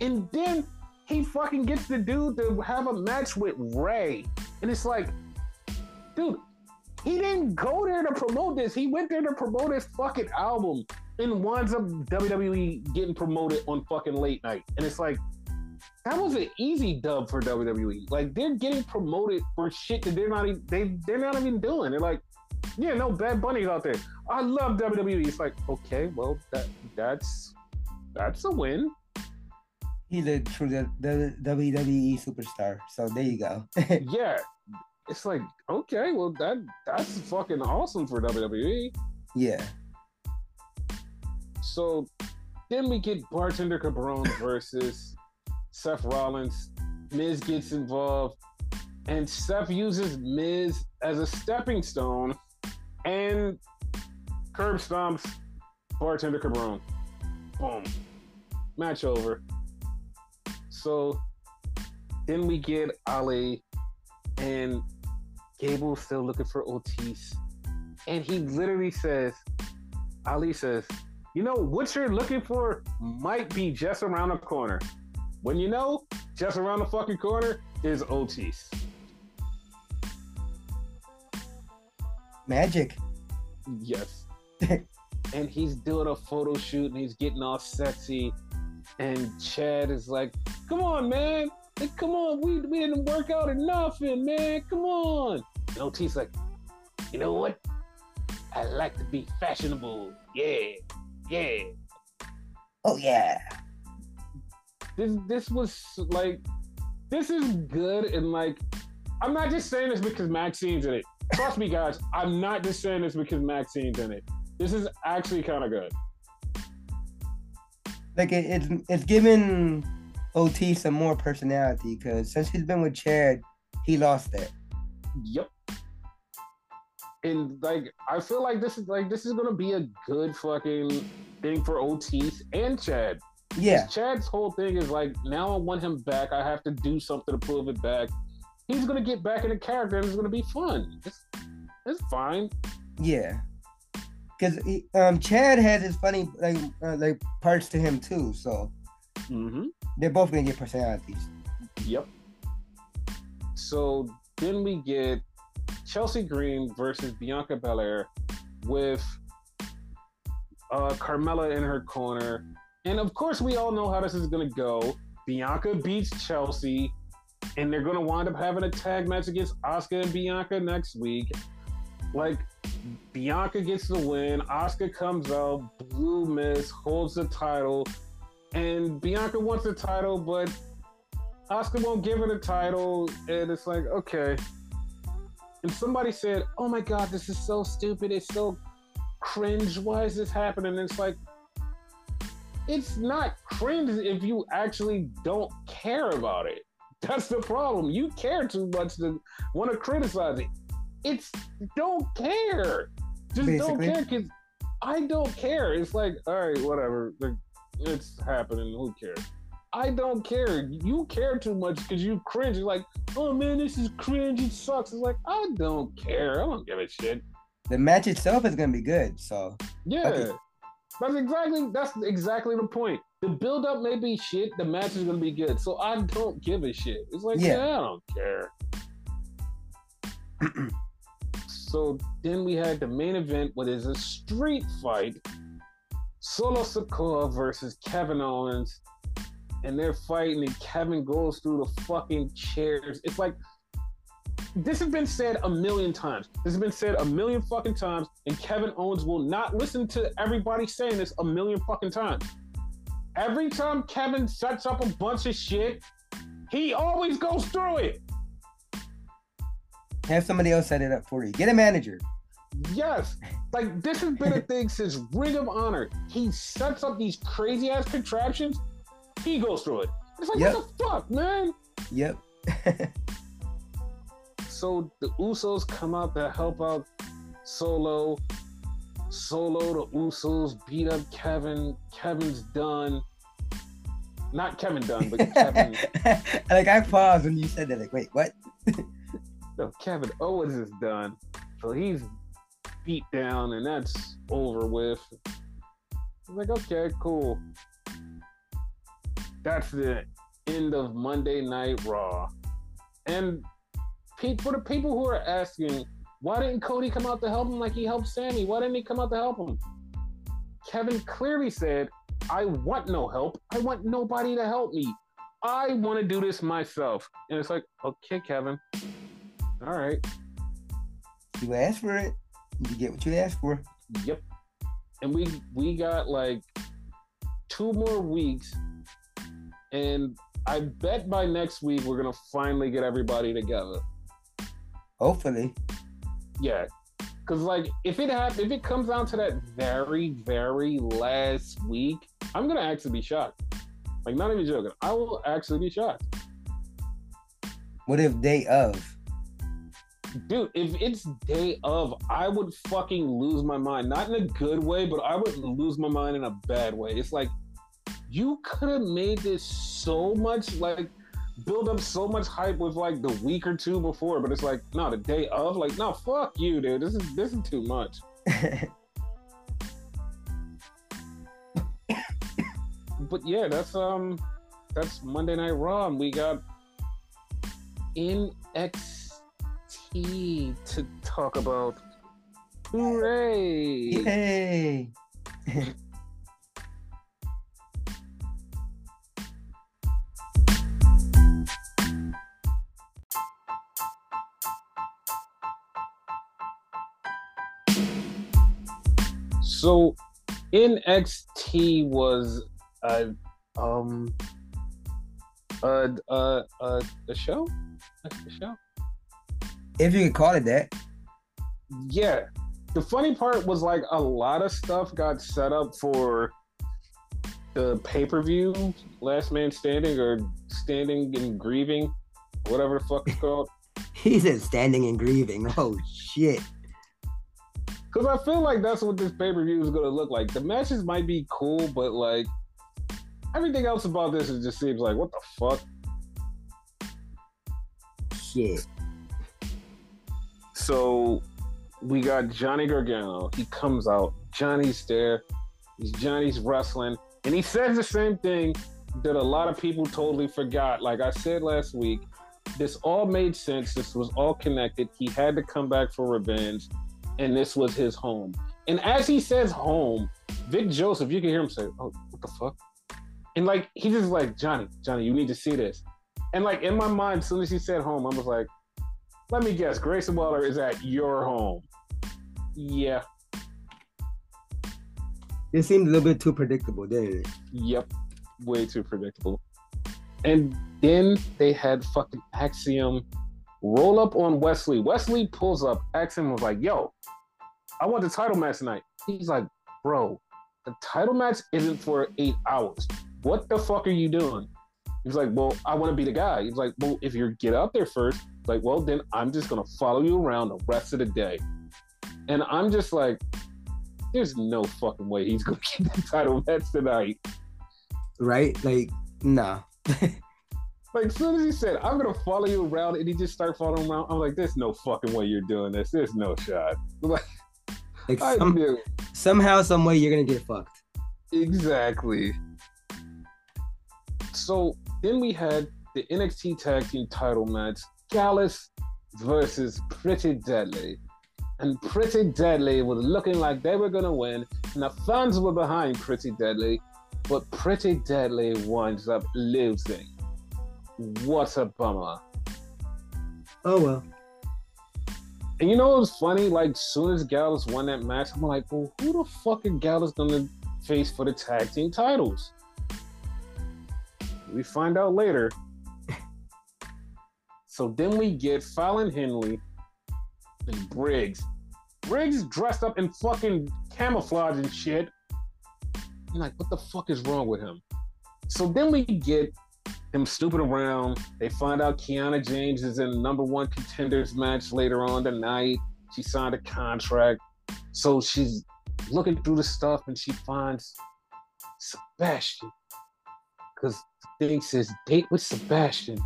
and then he fucking gets the dude to have a match with Ray. And it's like, dude, he didn't go there to promote this. He went there to promote his fucking album and winds up WWE getting promoted on fucking late night. And it's like, that was an easy dub for WWE. Like they're getting promoted for shit that they're not even they they're not even doing. They're like, yeah, no, Bad Bunny's out there. I love WWE. It's like, okay, well that that's that's a win. He's a true the, the WWE superstar. So there you go. yeah, it's like okay, well that that's fucking awesome for WWE. yeah. So then we get Bartender Cabron versus Seth Rollins. Miz gets involved. and Seth uses Miz as a stepping stone, and curb stomps bartender Cabron. Boom, match over. So then we get Ali, and Gable's still looking for Otis, and he literally says, Ali says, "You know what you're looking for might be just around the corner." When you know, just around the fucking corner is Otis. Magic. Yes. and he's doing a photo shoot and he's getting all sexy. And Chad is like, come on, man. Like, come on, we, we didn't work out enough, and man, come on. And Otis like, you know what? I like to be fashionable. Yeah, yeah. Oh yeah. This this was like, this is good and like, I'm not just saying this because Maxxine's in it. Trust me, guys. I'm not just saying this because Maxxine's in it. This is actually kind of good. Like it, it's it's given OT some more personality because since he's been with Chad, he lost it. Yep. And like I feel like this is like this is gonna be a good fucking thing for Otis and Chad. Yeah. Chad's whole thing is like now I want him back. I have to do something to prove it back. He's gonna get back in the character and it's gonna be fun. It's, it's fine. Yeah. Because um, Chad has his funny like uh, like parts to him too, so mm-hmm. they're both gonna get personalities. Yep. So then we get Chelsea Green versus Bianca Belair with uh, Carmella in her corner. And of course, we all know how this is going to go. Bianca beats Chelsea, and they're going to wind up having a tag match against Asuka and Bianca next week. Like, Bianca gets the win. Asuka comes out, blue miss, holds the title, and Bianca wants the title, but Asuka won't give her the title. And it's like, okay, and somebody said, "Oh my god, this is so stupid. It's so cringe. Why is this happening?" And it's like, it's not cringe if you actually don't care about it. That's the problem. You care too much to want to criticize it. It's don't care. Just Basically. don't care because I don't care. It's like, all right, whatever. It's happening. Who cares? I don't care. You care too much because you cringe. You're like, oh man, this is cringe. It sucks. It's like, I don't care. I don't give a shit. The match itself is gonna be good. So yeah, that's exactly that's exactly the point. The build up may be shit. The match is gonna be good. So I don't give a shit. It's like, yeah, yeah I don't care. so then we had the main event, what is a street fight. Solo Sikoa versus Kevin Owens and they're fighting, and Kevin goes through the fucking chairs. It's like this has been said a million times. This has been said a million fucking times, and Kevin Owens will not listen to everybody saying this a million fucking times. Every time Kevin sets up a bunch of shit, he always goes through it. Have somebody else set it up for you. Get a manager. Yes. Like this has been a thing since Ring of Honor. He sets up these crazy ass contraptions he goes through it. It's like, yep. what the fuck, man? Yep. so the Usos come out to help out Solo. Solo, the Usos beat up Kevin. Kevin's done. Not Kevin Dunn, but Kevin. like I paused when you said that. Like, wait, what? no, Kevin Owens is done. So he's beat down, and that's over with. I'm like, okay, cool that's the end of Monday Night Raw. And for the people who are asking, why didn't Cody come out to help him like he helped Sammy? Why didn't he come out to help him? Kevin clearly said, I want no help. I want nobody to help me. I want to do this myself. And it's like, okay, Kevin. All right. You asked for it. You get what you asked for. Yep. And we we got like two more weeks and I bet by next week we're gonna finally get everybody together. Hopefully. Yeah, because like if it happens, if it comes down to that very very last week, I'm gonna actually be shocked. Like not even joking, I will actually be shocked. What if day of? Dude, if it's day of, I would fucking lose my mind. Not in a good way, but I would lose my mind in a bad way. It's like you could have made this so much like build up so much hype with like the week or two before, but it's like, no, the day of, like, no, fuck you, dude. This is this is too much. but yeah, that's um that's Monday Night Raw, and we got NXT to talk about. Hooray! Yay! So NXT was a um a a a, a show, a show. If you could call it that. Yeah. The funny part was like a lot of stuff got set up for the pay per view, Last Man Standing or Standing and Grieving, whatever the fuck it's called. He said standing and grieving. Oh shit. Because I feel like that's what this pay per view is going to look like. The matches might be cool, but like everything else about this, it just seems like, what the fuck? Shit. So we got Johnny Gargano. He comes out. Johnny's there. He's Johnny's wrestling. And he says the same thing that a lot of people totally forgot. Like I said last week, this all made sense. This was all connected. He had to come back for revenge, and this was his home. And as he says home, Vic Joseph, you can hear him say, Oh, what the fuck? And like he just like, Johnny, Johnny, you need to see this. And like in my mind, as soon as he said home, I was like, let me guess, Grayson Waller is at your home. Yeah. It seemed a little bit too predictable, didn't it? Yep. Way too predictable. And then they had fucking Axiom roll up on Wesley. Wesley pulls up. Axiom was like, yo, I want the title match tonight. He's like, bro, the title match isn't for eight hours. What the fuck are you doing? He's like, well, I want to be the guy. He's like, well, if you get out there first, like, well, then I'm just gonna follow you around the rest of the day. And I'm just like, there's no fucking way he's gonna get the title match tonight. Right? Like, nah. Like as soon as he said, "I'm gonna follow you around," and he just started following around, I'm like, "There's no fucking way you're doing this. There's no shot." Like, like some, somehow, some way, you're gonna get fucked. exactly. So then we had the NXT Tag Team Title match: Gallus versus Pretty Deadly, and Pretty Deadly was looking like they were gonna win, and the fans were behind Pretty Deadly, but Pretty Deadly winds up losing. What a bummer. Oh well. And you know what was funny? Like, soon as Gallus won that match, I'm like, well, who the fuck is Gallus gonna face for the tag team titles? We find out later. so then we get Fallon Henley and Briggs. Briggs dressed up in fucking camouflage and shit. I'm like, what the fuck is wrong with him? So then we get him snooping around. They find out Kiana James is in number one contenders match later on tonight. She signed a contract. So she's looking through the stuff and she finds Sebastian. Because the thing says date with Sebastian.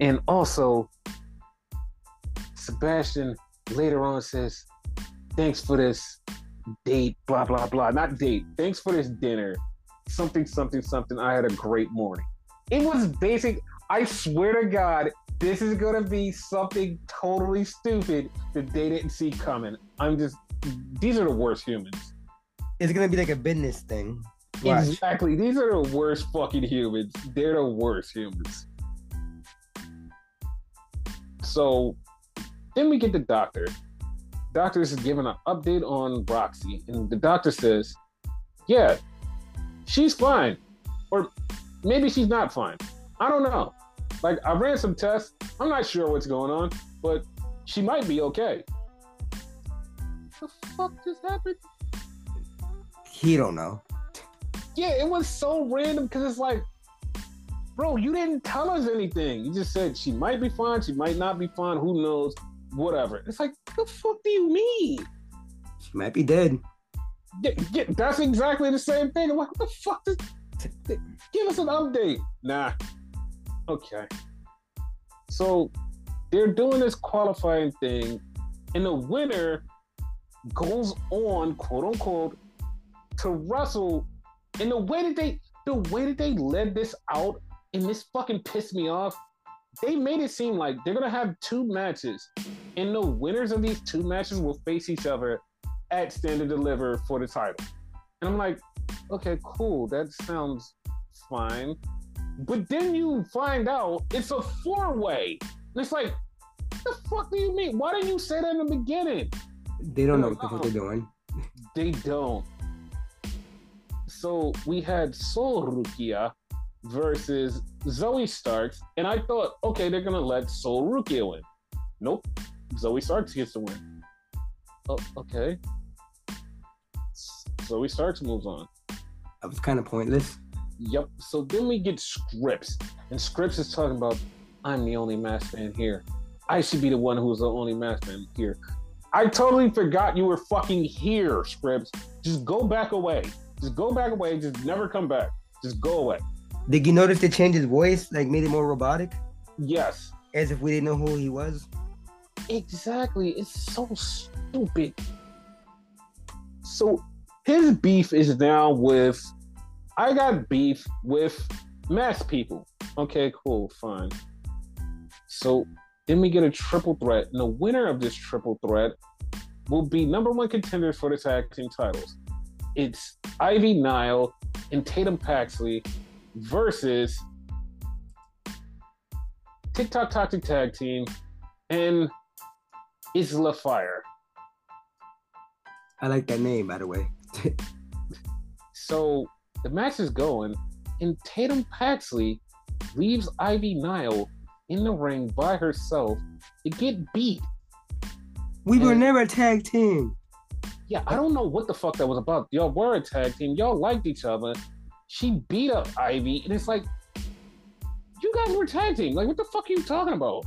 And also, Sebastian later on says, thanks for this date, blah, blah, blah. Not date. Thanks for this dinner. Something, something, something. I had a great morning. It was basic. I swear to God, this is gonna be something totally stupid that they didn't see coming. I'm just these are the worst humans. It's gonna be like a business thing. Watch. Exactly. These are the worst fucking humans. They're the worst humans. So then we get the doctor. Doctor is giving an update on Roxy, and the doctor says, Yeah, she's fine. Or maybe she's not fine. I don't know. Like I ran some tests. I'm not sure what's going on, but she might be okay. The fuck just happened? He don't know. Yeah, it was so random because it's like bro, you didn't tell us anything. You just said she might be fine, she might not be fine, who knows, whatever. It's like, the fuck do you mean? She might be dead. Yeah, yeah, that's exactly the same thing. What the fuck? Does, give us an update. Nah. Okay. So they're doing this qualifying thing, and the winner goes on, quote unquote, to wrestle. And the way that they the way that they led this out, and this fucking pissed me off. They made it seem like they're gonna have two matches, and the winners of these two matches will face each other at Stand and Deliver for the title. And I'm like, okay, cool, that sounds fine. But then you find out it's a four way. And it's like, what the fuck do you mean? Why didn't you say that in the beginning? They don't know what the fuck they're doing. They don't. So we had Sol Ruca versus Zoey Starks, and I thought, okay, they're gonna let Sol Ruca win. Nope, Zoey Starks gets to win. Oh, okay. Zoey Starks moves on. That was kind of pointless. Yep. So then we get Scrypts, and Scrypts is talking about, I'm the only masked man here. I should be the one who's the only masked man here. I totally forgot you were fucking here, Scrypts. Just go back away. Just go back away. Just never come back. Just go away. Did you notice they changed his voice, like made it more robotic, Yes. as if we didn't know who he was? Exactly. It's so stupid. So his beef is now with I got beef with mass people. Okay, cool, fine. So then we get a triple threat, and the winner of this triple threat will be number one contenders for the tag team titles. It's Ivy Nile and Tatum Paxley versus TikTok Toxic Tag Team and Isla Fire. I like that name, by the way. So the match is going, and Tatum Paxley leaves Ivy Nile in the ring by herself to get beat. we were never a tag team. Yeah, I don't know what the fuck that was about. Y'all were a tag team. Y'all liked each other. She beat up Ivy, and it's like, you guys were tag team. Like, what the fuck are you talking about?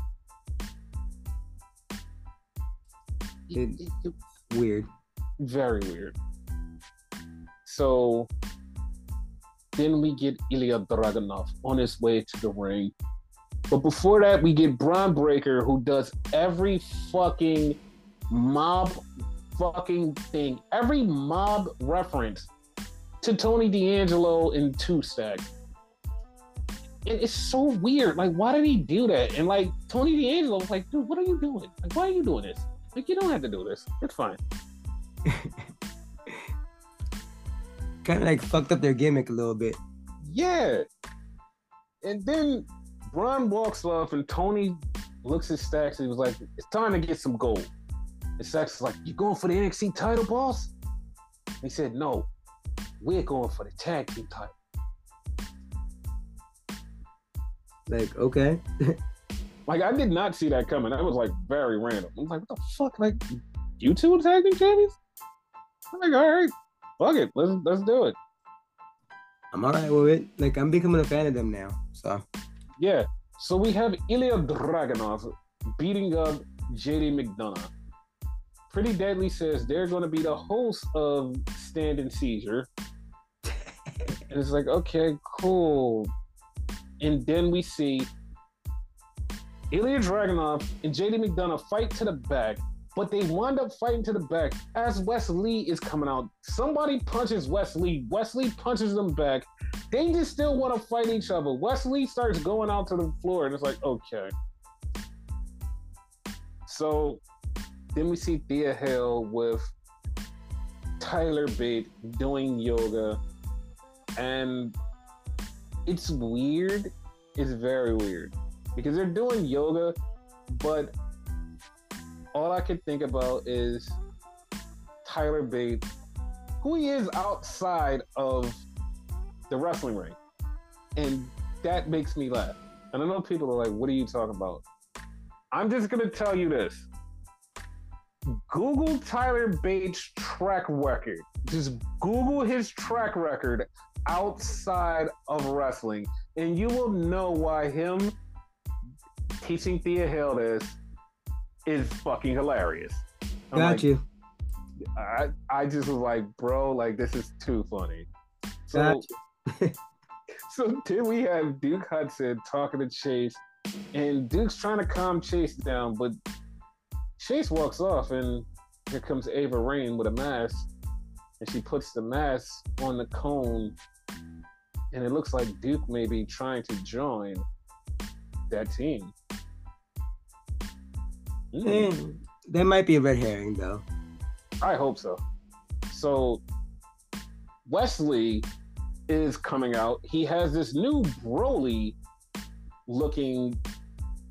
It- It- it- Weird. very weird. So then we get Ilja Dragunov on his way to the ring. But before that, we get Bron Breakker, who does every fucking mob fucking thing, every mob reference to Tony D'Angelo in Two Stack. And it's so weird. Like, why did he do that? And like Tony D'Angelo was like, dude, what are you doing? Like, why are you doing this? Like, you don't have to do this. It's fine. Kind of like fucked up their gimmick a little bit. Yeah. And then Bron walks off and Tony looks at Stacks and he was like, It's time to get some gold. And Stacks is like, You going for the NXT title, boss? He said, No, we're going for the tag team title. Like, okay. Like I did not see that coming. That was like very random. I'm like, what the fuck? Like you two tag team champions? I'm like, all right, fuck it. Let's let's do it. I'm alright with it. Like, I'm becoming a fan of them now. So, Yeah. So we have Ilja Dragunov beating up JD McDonagh. Pretty Deadly says they're going to be the host of Stand and Seizure. and it's like, okay, cool. And then we see Ilja Dragunov and JD McDonagh fight to the back, but they wind up fighting to the back as Wesley is coming out. Somebody punches Wesley. Wesley punches them back. They just still want to fight each other. Wesley starts going out to the floor, and it's like, okay. So then we see Thea Hail with Tyler Bate doing yoga, and it's weird. It's very weird because they're doing yoga, but all I can think about is Tyler Bates, who he is outside of the wrestling ring. And that makes me laugh. And I know people are like, what are you talking about? I'm just going to tell you this Google Tyler Bates' track record. Just Google his track record outside of wrestling. and you will know why him teaching Thea Hail this is fucking hilarious. I'm Got like, you. I, I just was like, bro, like this is too funny. So, so then we have Duke Hudson talking to Chase, and Duke's trying to calm Chase down, but Chase walks off, and here comes Ava Raine with a mask, and she puts the mask on the cone, and it looks like Duke may be trying to join that team. Hmm. Eh, that might be a red herring though. I hope so. So Wesley is coming out. He has this new Broly looking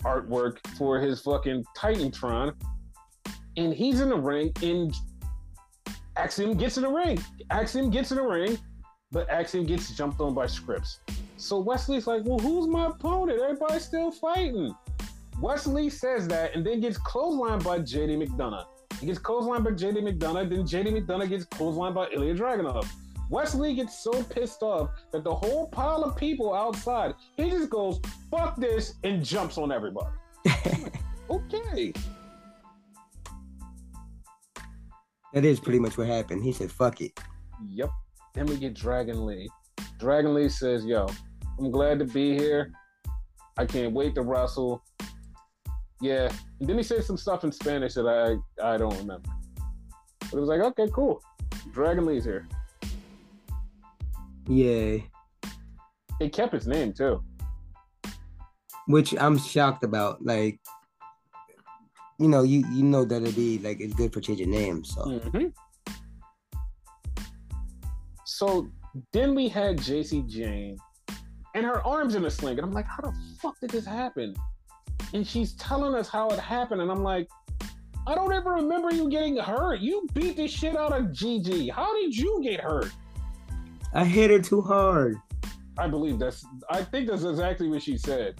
artwork for his fucking Titantron. And he's in the ring and Axiom gets in the ring. Axiom gets in the ring, but Axiom gets jumped on by Scrypts. So Wesley's like, well, who's my opponent? Everybody's still fighting. Wesley says that and then gets clotheslined by JD McDonagh. He gets clotheslined by JD McDonagh, then JD McDonagh gets clotheslined by Ilja Dragunov. Wesley gets so pissed off that the whole pile of people outside, he just goes, fuck this, and jumps on everybody. Okay. That is pretty much what happened. He said, "Fuck it." Yep. Then we get Dragon Lee. Dragon Lee says, yo, I'm glad to be here. I can't wait to wrestle. Yeah. And then he said some stuff in Spanish that I I don't remember. But it was like, okay, cool. Dragon Lee's here. Yay. He kept his name too. which I'm shocked about. Like, you know, you you know that it'd be like it's good for changing names. So Mhm. So then we had Jacy Jayne and her arms in a sling. And I'm like, how the fuck did this happen? And she's telling us how it happened. And I'm like, I don't ever remember you getting hurt. You beat the shit out of Gigi. How did you get hurt? I hit her too hard. I believe that's, I think that's exactly what she said.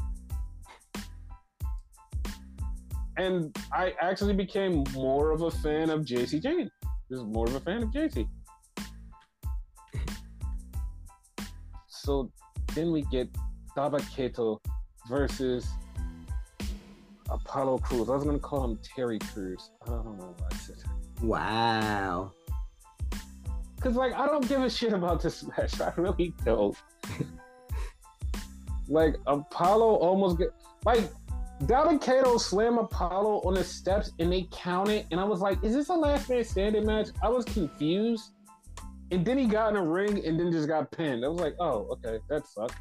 And I actually became more of a fan of Jacy Jayne. Just more of a fan of Jacy. So then we get Dabba-Kato versus Apollo Crews. I was gonna call him Terry Crews. I don't know why I said that. Wow. Cause like I don't give a shit about this match. I really don't. like Apollo almost get like Dabba slam Apollo on the steps and they count it, and I was like, is this a last man standing match? I was confused. And then he got in a ring and then just got pinned. I was like, oh, okay, that sucked.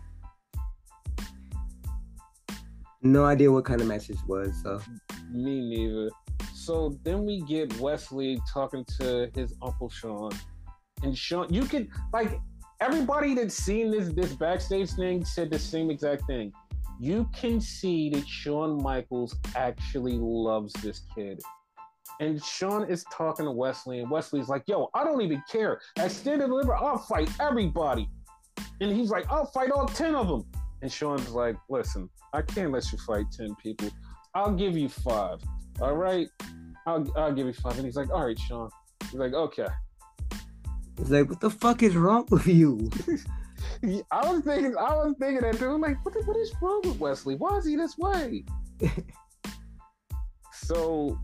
No idea what kind of match this was. So Me neither. So then we get Wesley talking to his uncle Shawn, and Shawn, you can like everybody that's seen this this backstage thing said the same exact thing. You can see that Shawn Michaels actually loves this kid. And Shawn is talking to Wesley, and Wesley's like, "Yo, I don't even care. At Stand and Deliver, I'll fight everybody." And he's like, "I'll fight all ten of them." And Shawn's like, "Listen, I can't let you fight ten people. I'll give you five. All right, I'll I'll give you five. And he's like, "All right, Shawn." He's like, "Okay." He's like, what the fuck is wrong with you? I was thinking, I was thinking that too. I'm like, what, the, what is wrong with Wesley? Why is he this way? so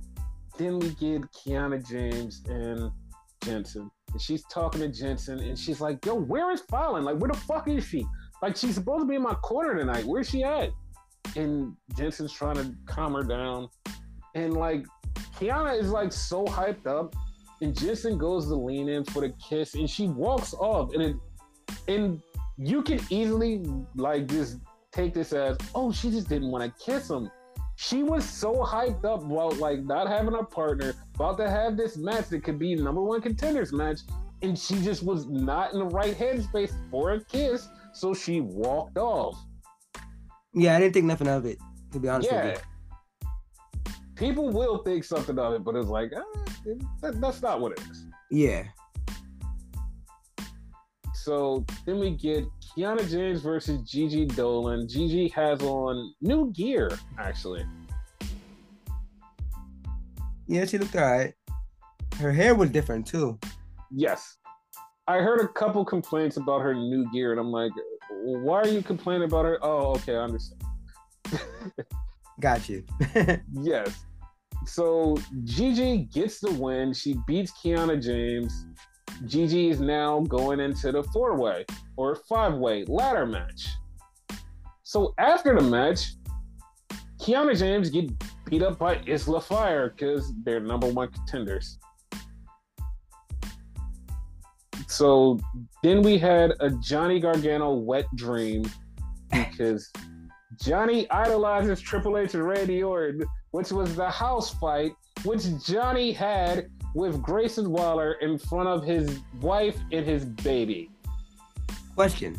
then we get Kiana James and Jensen. And she's talking to Jensen and she's like, yo, where is Fallon? Like, where the fuck is she? Like, she's supposed to be in my corner tonight. Where's she at? And Jensen's trying to calm her down. And like, Kiana is like so hyped up. And Jensen goes to lean in for the kiss and she walks off. And it, and you can easily like just take this as, oh, she just didn't want to kiss him. She was so hyped up about like not having a partner, about to have this match that could be number one contenders match, and she just was not in the right headspace for a kiss, so she walked off. yeah, I didn't think nothing of it. To be honest yeah. with People will think something of it, but it's like ah, it- that, that's not what it is. Yeah. So then we get Kiana James versus Gigi Dolin. Gigi has on new gear, actually. Yeah, she looked alright. Her hair was different too. Yes. I heard a couple complaints about her new gear, and I'm like, why are you complaining about her? Oh, okay, I understand. Got you. yes. So Gigi gets the win. She beats Kiana James. Gigi is now going into the four way or five way ladder match. So after the match, Kiana James get beat up by Isla Fire because they're number one contenders. So then we had a Johnny Gargano wet dream because Johnny idolizes Triple H and Randy Orton, which was the house fight which Johnny had with Grayson Waller in front of his wife and his baby. Question.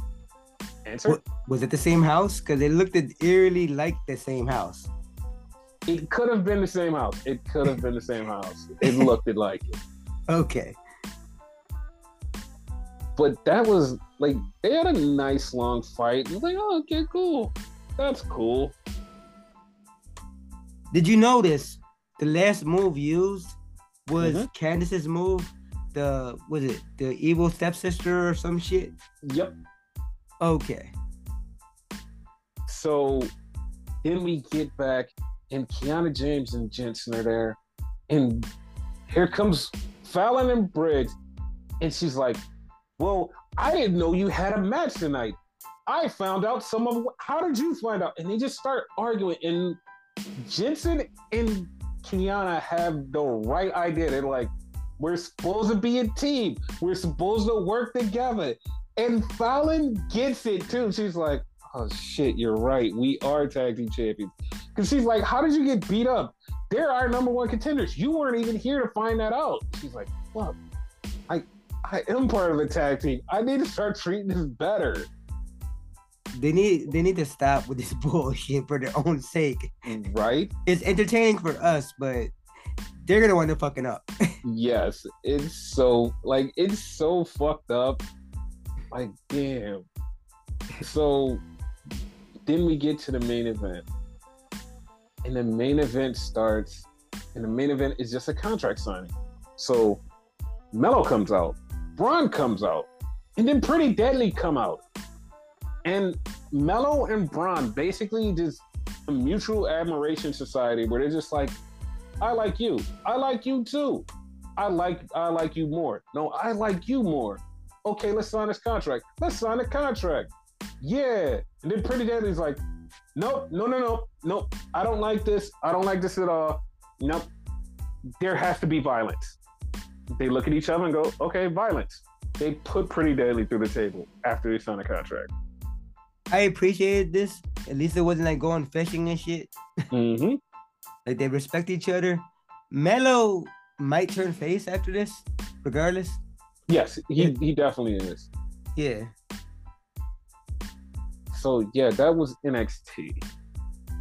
Answer. was it the same house? Because it looked eerily like the same house. It could have been the same house. It could have been the same house. It looked it like it. Okay. But that was like they had a nice long fight. It was like, oh, okay, cool. That's cool. Did you notice the last move used was mm-hmm. Candice's move? The was it the evil stepsister or some shit? Yep. Okay. So then we get back, and Kiana James and Jensen are there, and here comes Fallon and Briggs, and she's like, "Well, I didn't know you had a match tonight. I found out some of. How did you find out?" And they just start arguing, and Jensen and Kiana have the right idea. They're like, "We're supposed to be a team. We're supposed to work together." And Fallon gets it too. She's like, oh shit, you're right. We are tag team champions. Because she's like, how did you get beat up? They're our number one contenders. You weren't even here to find that out. She's like, look, I I am part of a tag team. I need to start treating this better. They need they need to stop with this bullshit for their own sake. Right? It's entertaining for us, but they're gonna wind up fucking up. yes, it's so like it's so fucked up like, damn. So then we get to the main event. And the main event starts, and the main event is just a contract signing. So Mello comes out, Bron comes out, and then Pretty Deadly come out. And Mello and Bron basically just a mutual admiration society where they're just like, I like you. I like you too. I like I like you more. No, I like you more okay, let's sign this contract. Let's sign a contract. Yeah. And then Pretty Deadly's like, nope, no, no, no, nope. I don't like this. I don't like this at all. Nope. There has to be violence. They look at each other and go, okay, violence. They put Pretty Deadly through the table after they sign a contract. I appreciated this. At least it wasn't like going fishing and shit. Mm-hmm. like they respect each other. Mello might turn face after this, regardless. Yes, he, he definitely is. Yeah. So yeah, that was NXT.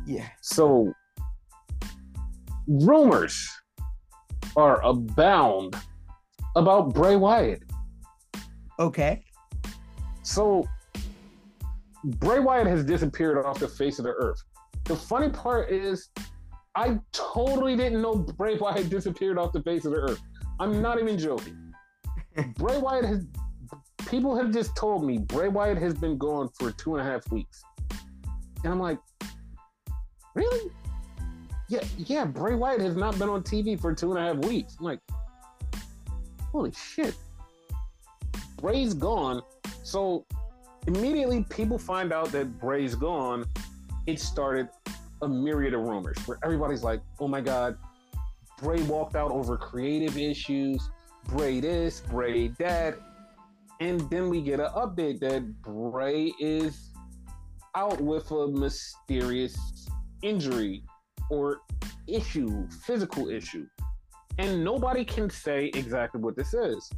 Yeah. So rumors are abound about Bray Wyatt. Okay. So Bray Wyatt has disappeared off the face of the earth. The funny part is I totally didn't know Bray Wyatt disappeared off the face of the earth. I'm not even joking. Bray Wyatt has people have just told me Bray Wyatt has been gone for two and a half weeks. And I'm like, really? Yeah, yeah, Bray Wyatt has not been on TV for two and a half weeks. I'm like, holy shit. Bray's gone. So immediately people find out that Bray's gone. It started a myriad of rumors where everybody's like, oh my God, Bray walked out over creative issues. Bray this, Bray that. And then we get an update that Bray is out with a mysterious injury or issue, physical issue. And nobody can say exactly what this is.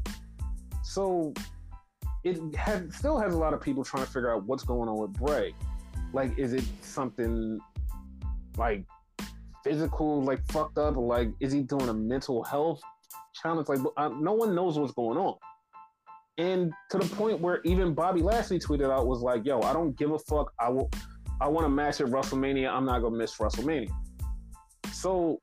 So it has, still has a lot of people trying to figure out what's going on with Bray. Like, is it something like physical, like fucked up? Like, is he doing a mental health challenge. Like, uh, no one knows what's going on. And to the point where even Bobby Lashley tweeted out was like, "Yo, I don't give a fuck. I will, I want to match at WrestleMania. I'm not gonna miss WrestleMania." So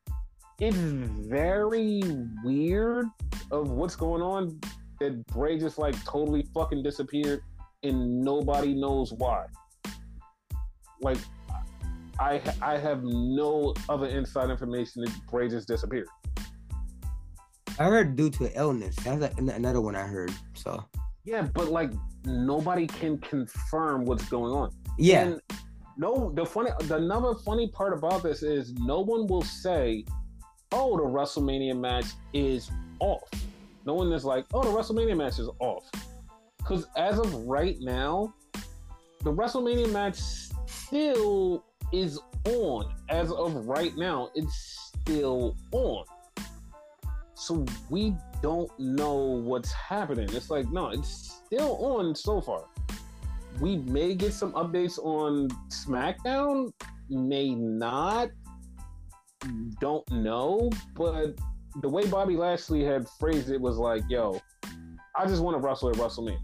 it's very weird of what's going on that Bray just like totally fucking disappeared. and nobody knows why. Like, I I have no other inside information that Bray just disappeared. I heard due to illness. That's another one I heard. So Yeah, but like nobody can confirm what's going on. yeah, And no, the funny, the another funny part about this is no one will say, "Oh, the WrestleMania match is off." No one is like, "Oh, the WrestleMania match is off," because as of right now, the WrestleMania match still is on. As of right now, it's still on. So we don't know what's happening. It's like, no, it's still on so far we may get some updates on SmackDown, may not. Don't know, but the way Bobby Lashley had phrased it was like, "Yo, I just want to wrestle at WrestleMania."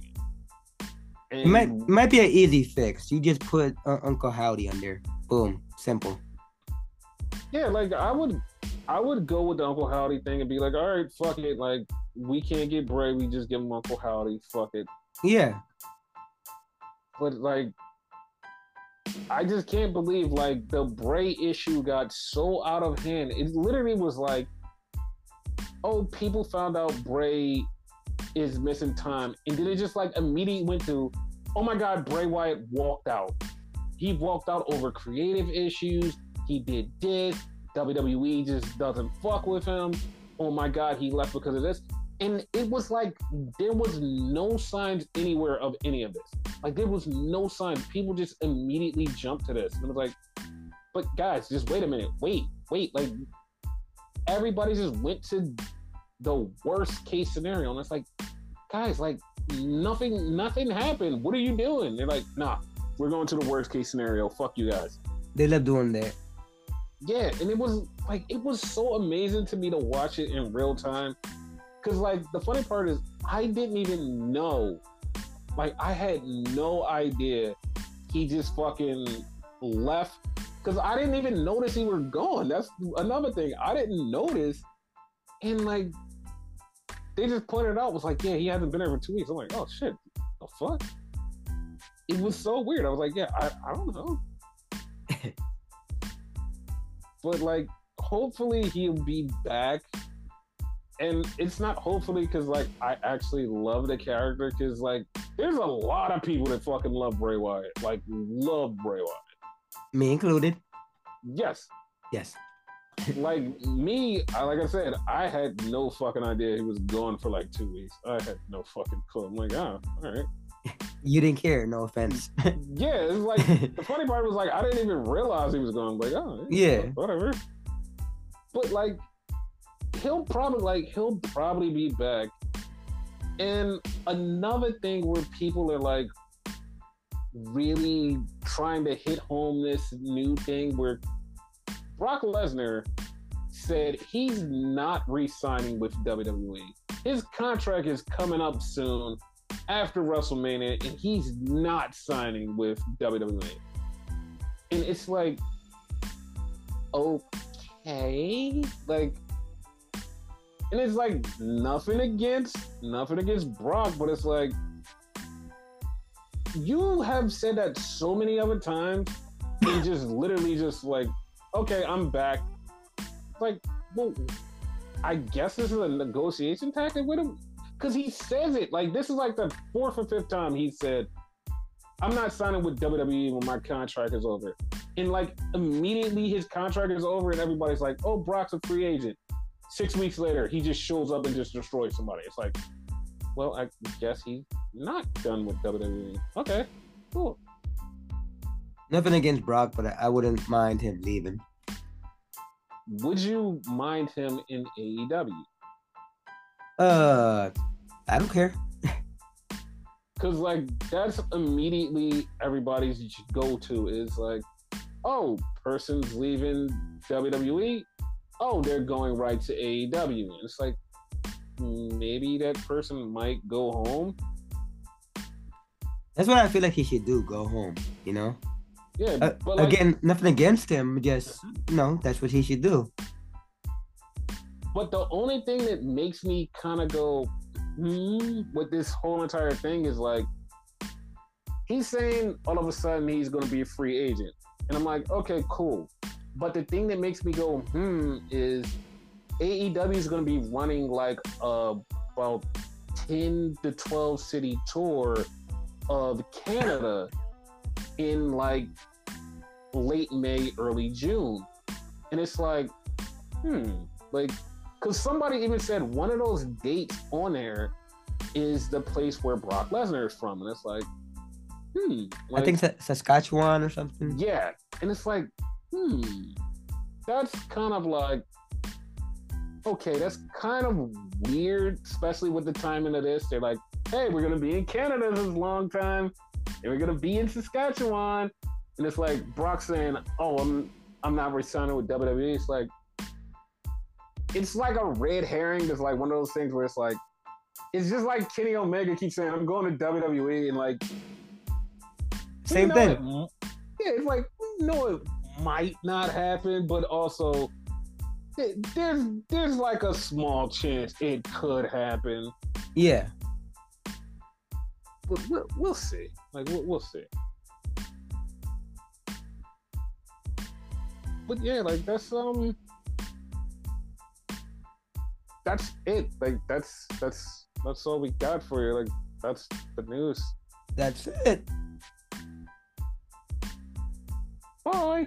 And it might might be an easy fix. You just put uh, Uncle Howdy on there. Boom, simple. yeah, like I would, I would go with the Uncle Howdy thing and be like, "All right, fuck it. Like we can't get Bray, we just give him Uncle Howdy. Fuck it." Yeah, but like I just can't believe like the Bray issue got so out of hand. It literally was like, oh, people found out Bray is missing time, and then it just like immediately went to, oh my God, Bray Wyatt walked out. He walked out over creative issues. He did this. WWE just doesn't fuck with him. Oh my God, he left because of this. And it was like there was no signs anywhere of any of this. Like there was no sign. People just immediately jumped to this. And it was like, but guys, just wait a minute. Wait, wait. Like everybody just went to the worst case scenario. And it's like, guys, like nothing, nothing happened. What are you doing? They're like, nah, we're going to the worst case scenario. Fuck you guys. they love doing that. Yeah, and it was like it was so amazing to me to watch it in real time. Cause like the funny part is I didn't even know. Like I had no idea he just fucking left. Cause I didn't even notice he was gone. That's another thing. I didn't notice. And like they just pointed out was like, yeah, he hasn't been there for two weeks. I'm like, oh shit, the fuck? It was so weird. I was like, yeah, I, I don't know. but like hopefully he'll be back and it's not hopefully because like i actually love the character because like there's a lot of people that fucking love bray wyatt like love bray wyatt Me included. yes Yes. like me I, like i said i had no fucking idea he was gone for like two weeks i had no fucking clue i'm like oh all right You didn't care. No offense. yeah it's like the funny part was like i didn't even realize he was gone like oh Yeah. whatever but like he'll probably like he'll probably be back and another thing where people are like really trying to hit home this new thing where Brock Lesnar said he's not re-signing with WWE. His contract is coming up soon after WrestleMania and he's not signing with WWE. And it's like okay, like and it's like nothing against nothing against Brock, but it's like you have said that so many other times, and just literally just like, okay, I'm back. Like, well, I guess this is a negotiation tactic with him because he says it like this is like the fourth or fifth time he said, "I'm not signing with WWE when my contract is over." And like immediately his contract is over, and everybody's like, "Oh, Brock's a free agent." Six weeks later, he just shows up and just destroys somebody. It's like, well, I guess he's not done with WWE. Okay, cool. Nothing against Brock, but I, wouldn't mind him leaving. Would you mind him in AEW? Uh, I don't care. Because like that's immediately everybody's go to is like, oh, person's leaving WWE. Oh, they're going right to AEW. And it's like maybe that person might go home. That's what I feel like he should do. Go home. You know. Yeah, Uh, like, again, nothing against him. Just you know, that's what he should do. But the only thing that makes me kind of go hmm, with this whole entire thing is like he's saying all of a sudden he's going to be a free agent, and I'm like, okay, cool. But the thing that makes me go hmm is AEW is going to be running like a about ten to twelve city tour of Canada in like late May, early June, and it's like, hmm, like because somebody even said one of those dates on there is the place where Brock Lesnar is from, and it's like, hmm. Like, I think Saskatchewan or something. yeah, and it's like, hmm, that's kind of like, okay, that's kind of weird, especially with the timing of this. They're like, hey, we're gonna be in Canada this long time, and we're gonna be in Saskatchewan, and it's like Brock saying, oh, I'm I'm not resigning with WWE. It's like, it's like a red herring. It's like one of those things where it's like, it's just like Kenny Omega keeps saying, I'm going to WWE, and like, Same you know, thing. it- yeah, it's like no, might not happen, but also th- there's there's like a small chance it could happen. Yeah. But we'll, we'll see. Like we'll, we'll see. But yeah, like that's um that's it. Like that's that's that's all we got for you. Like that's the news. That's it. Bye.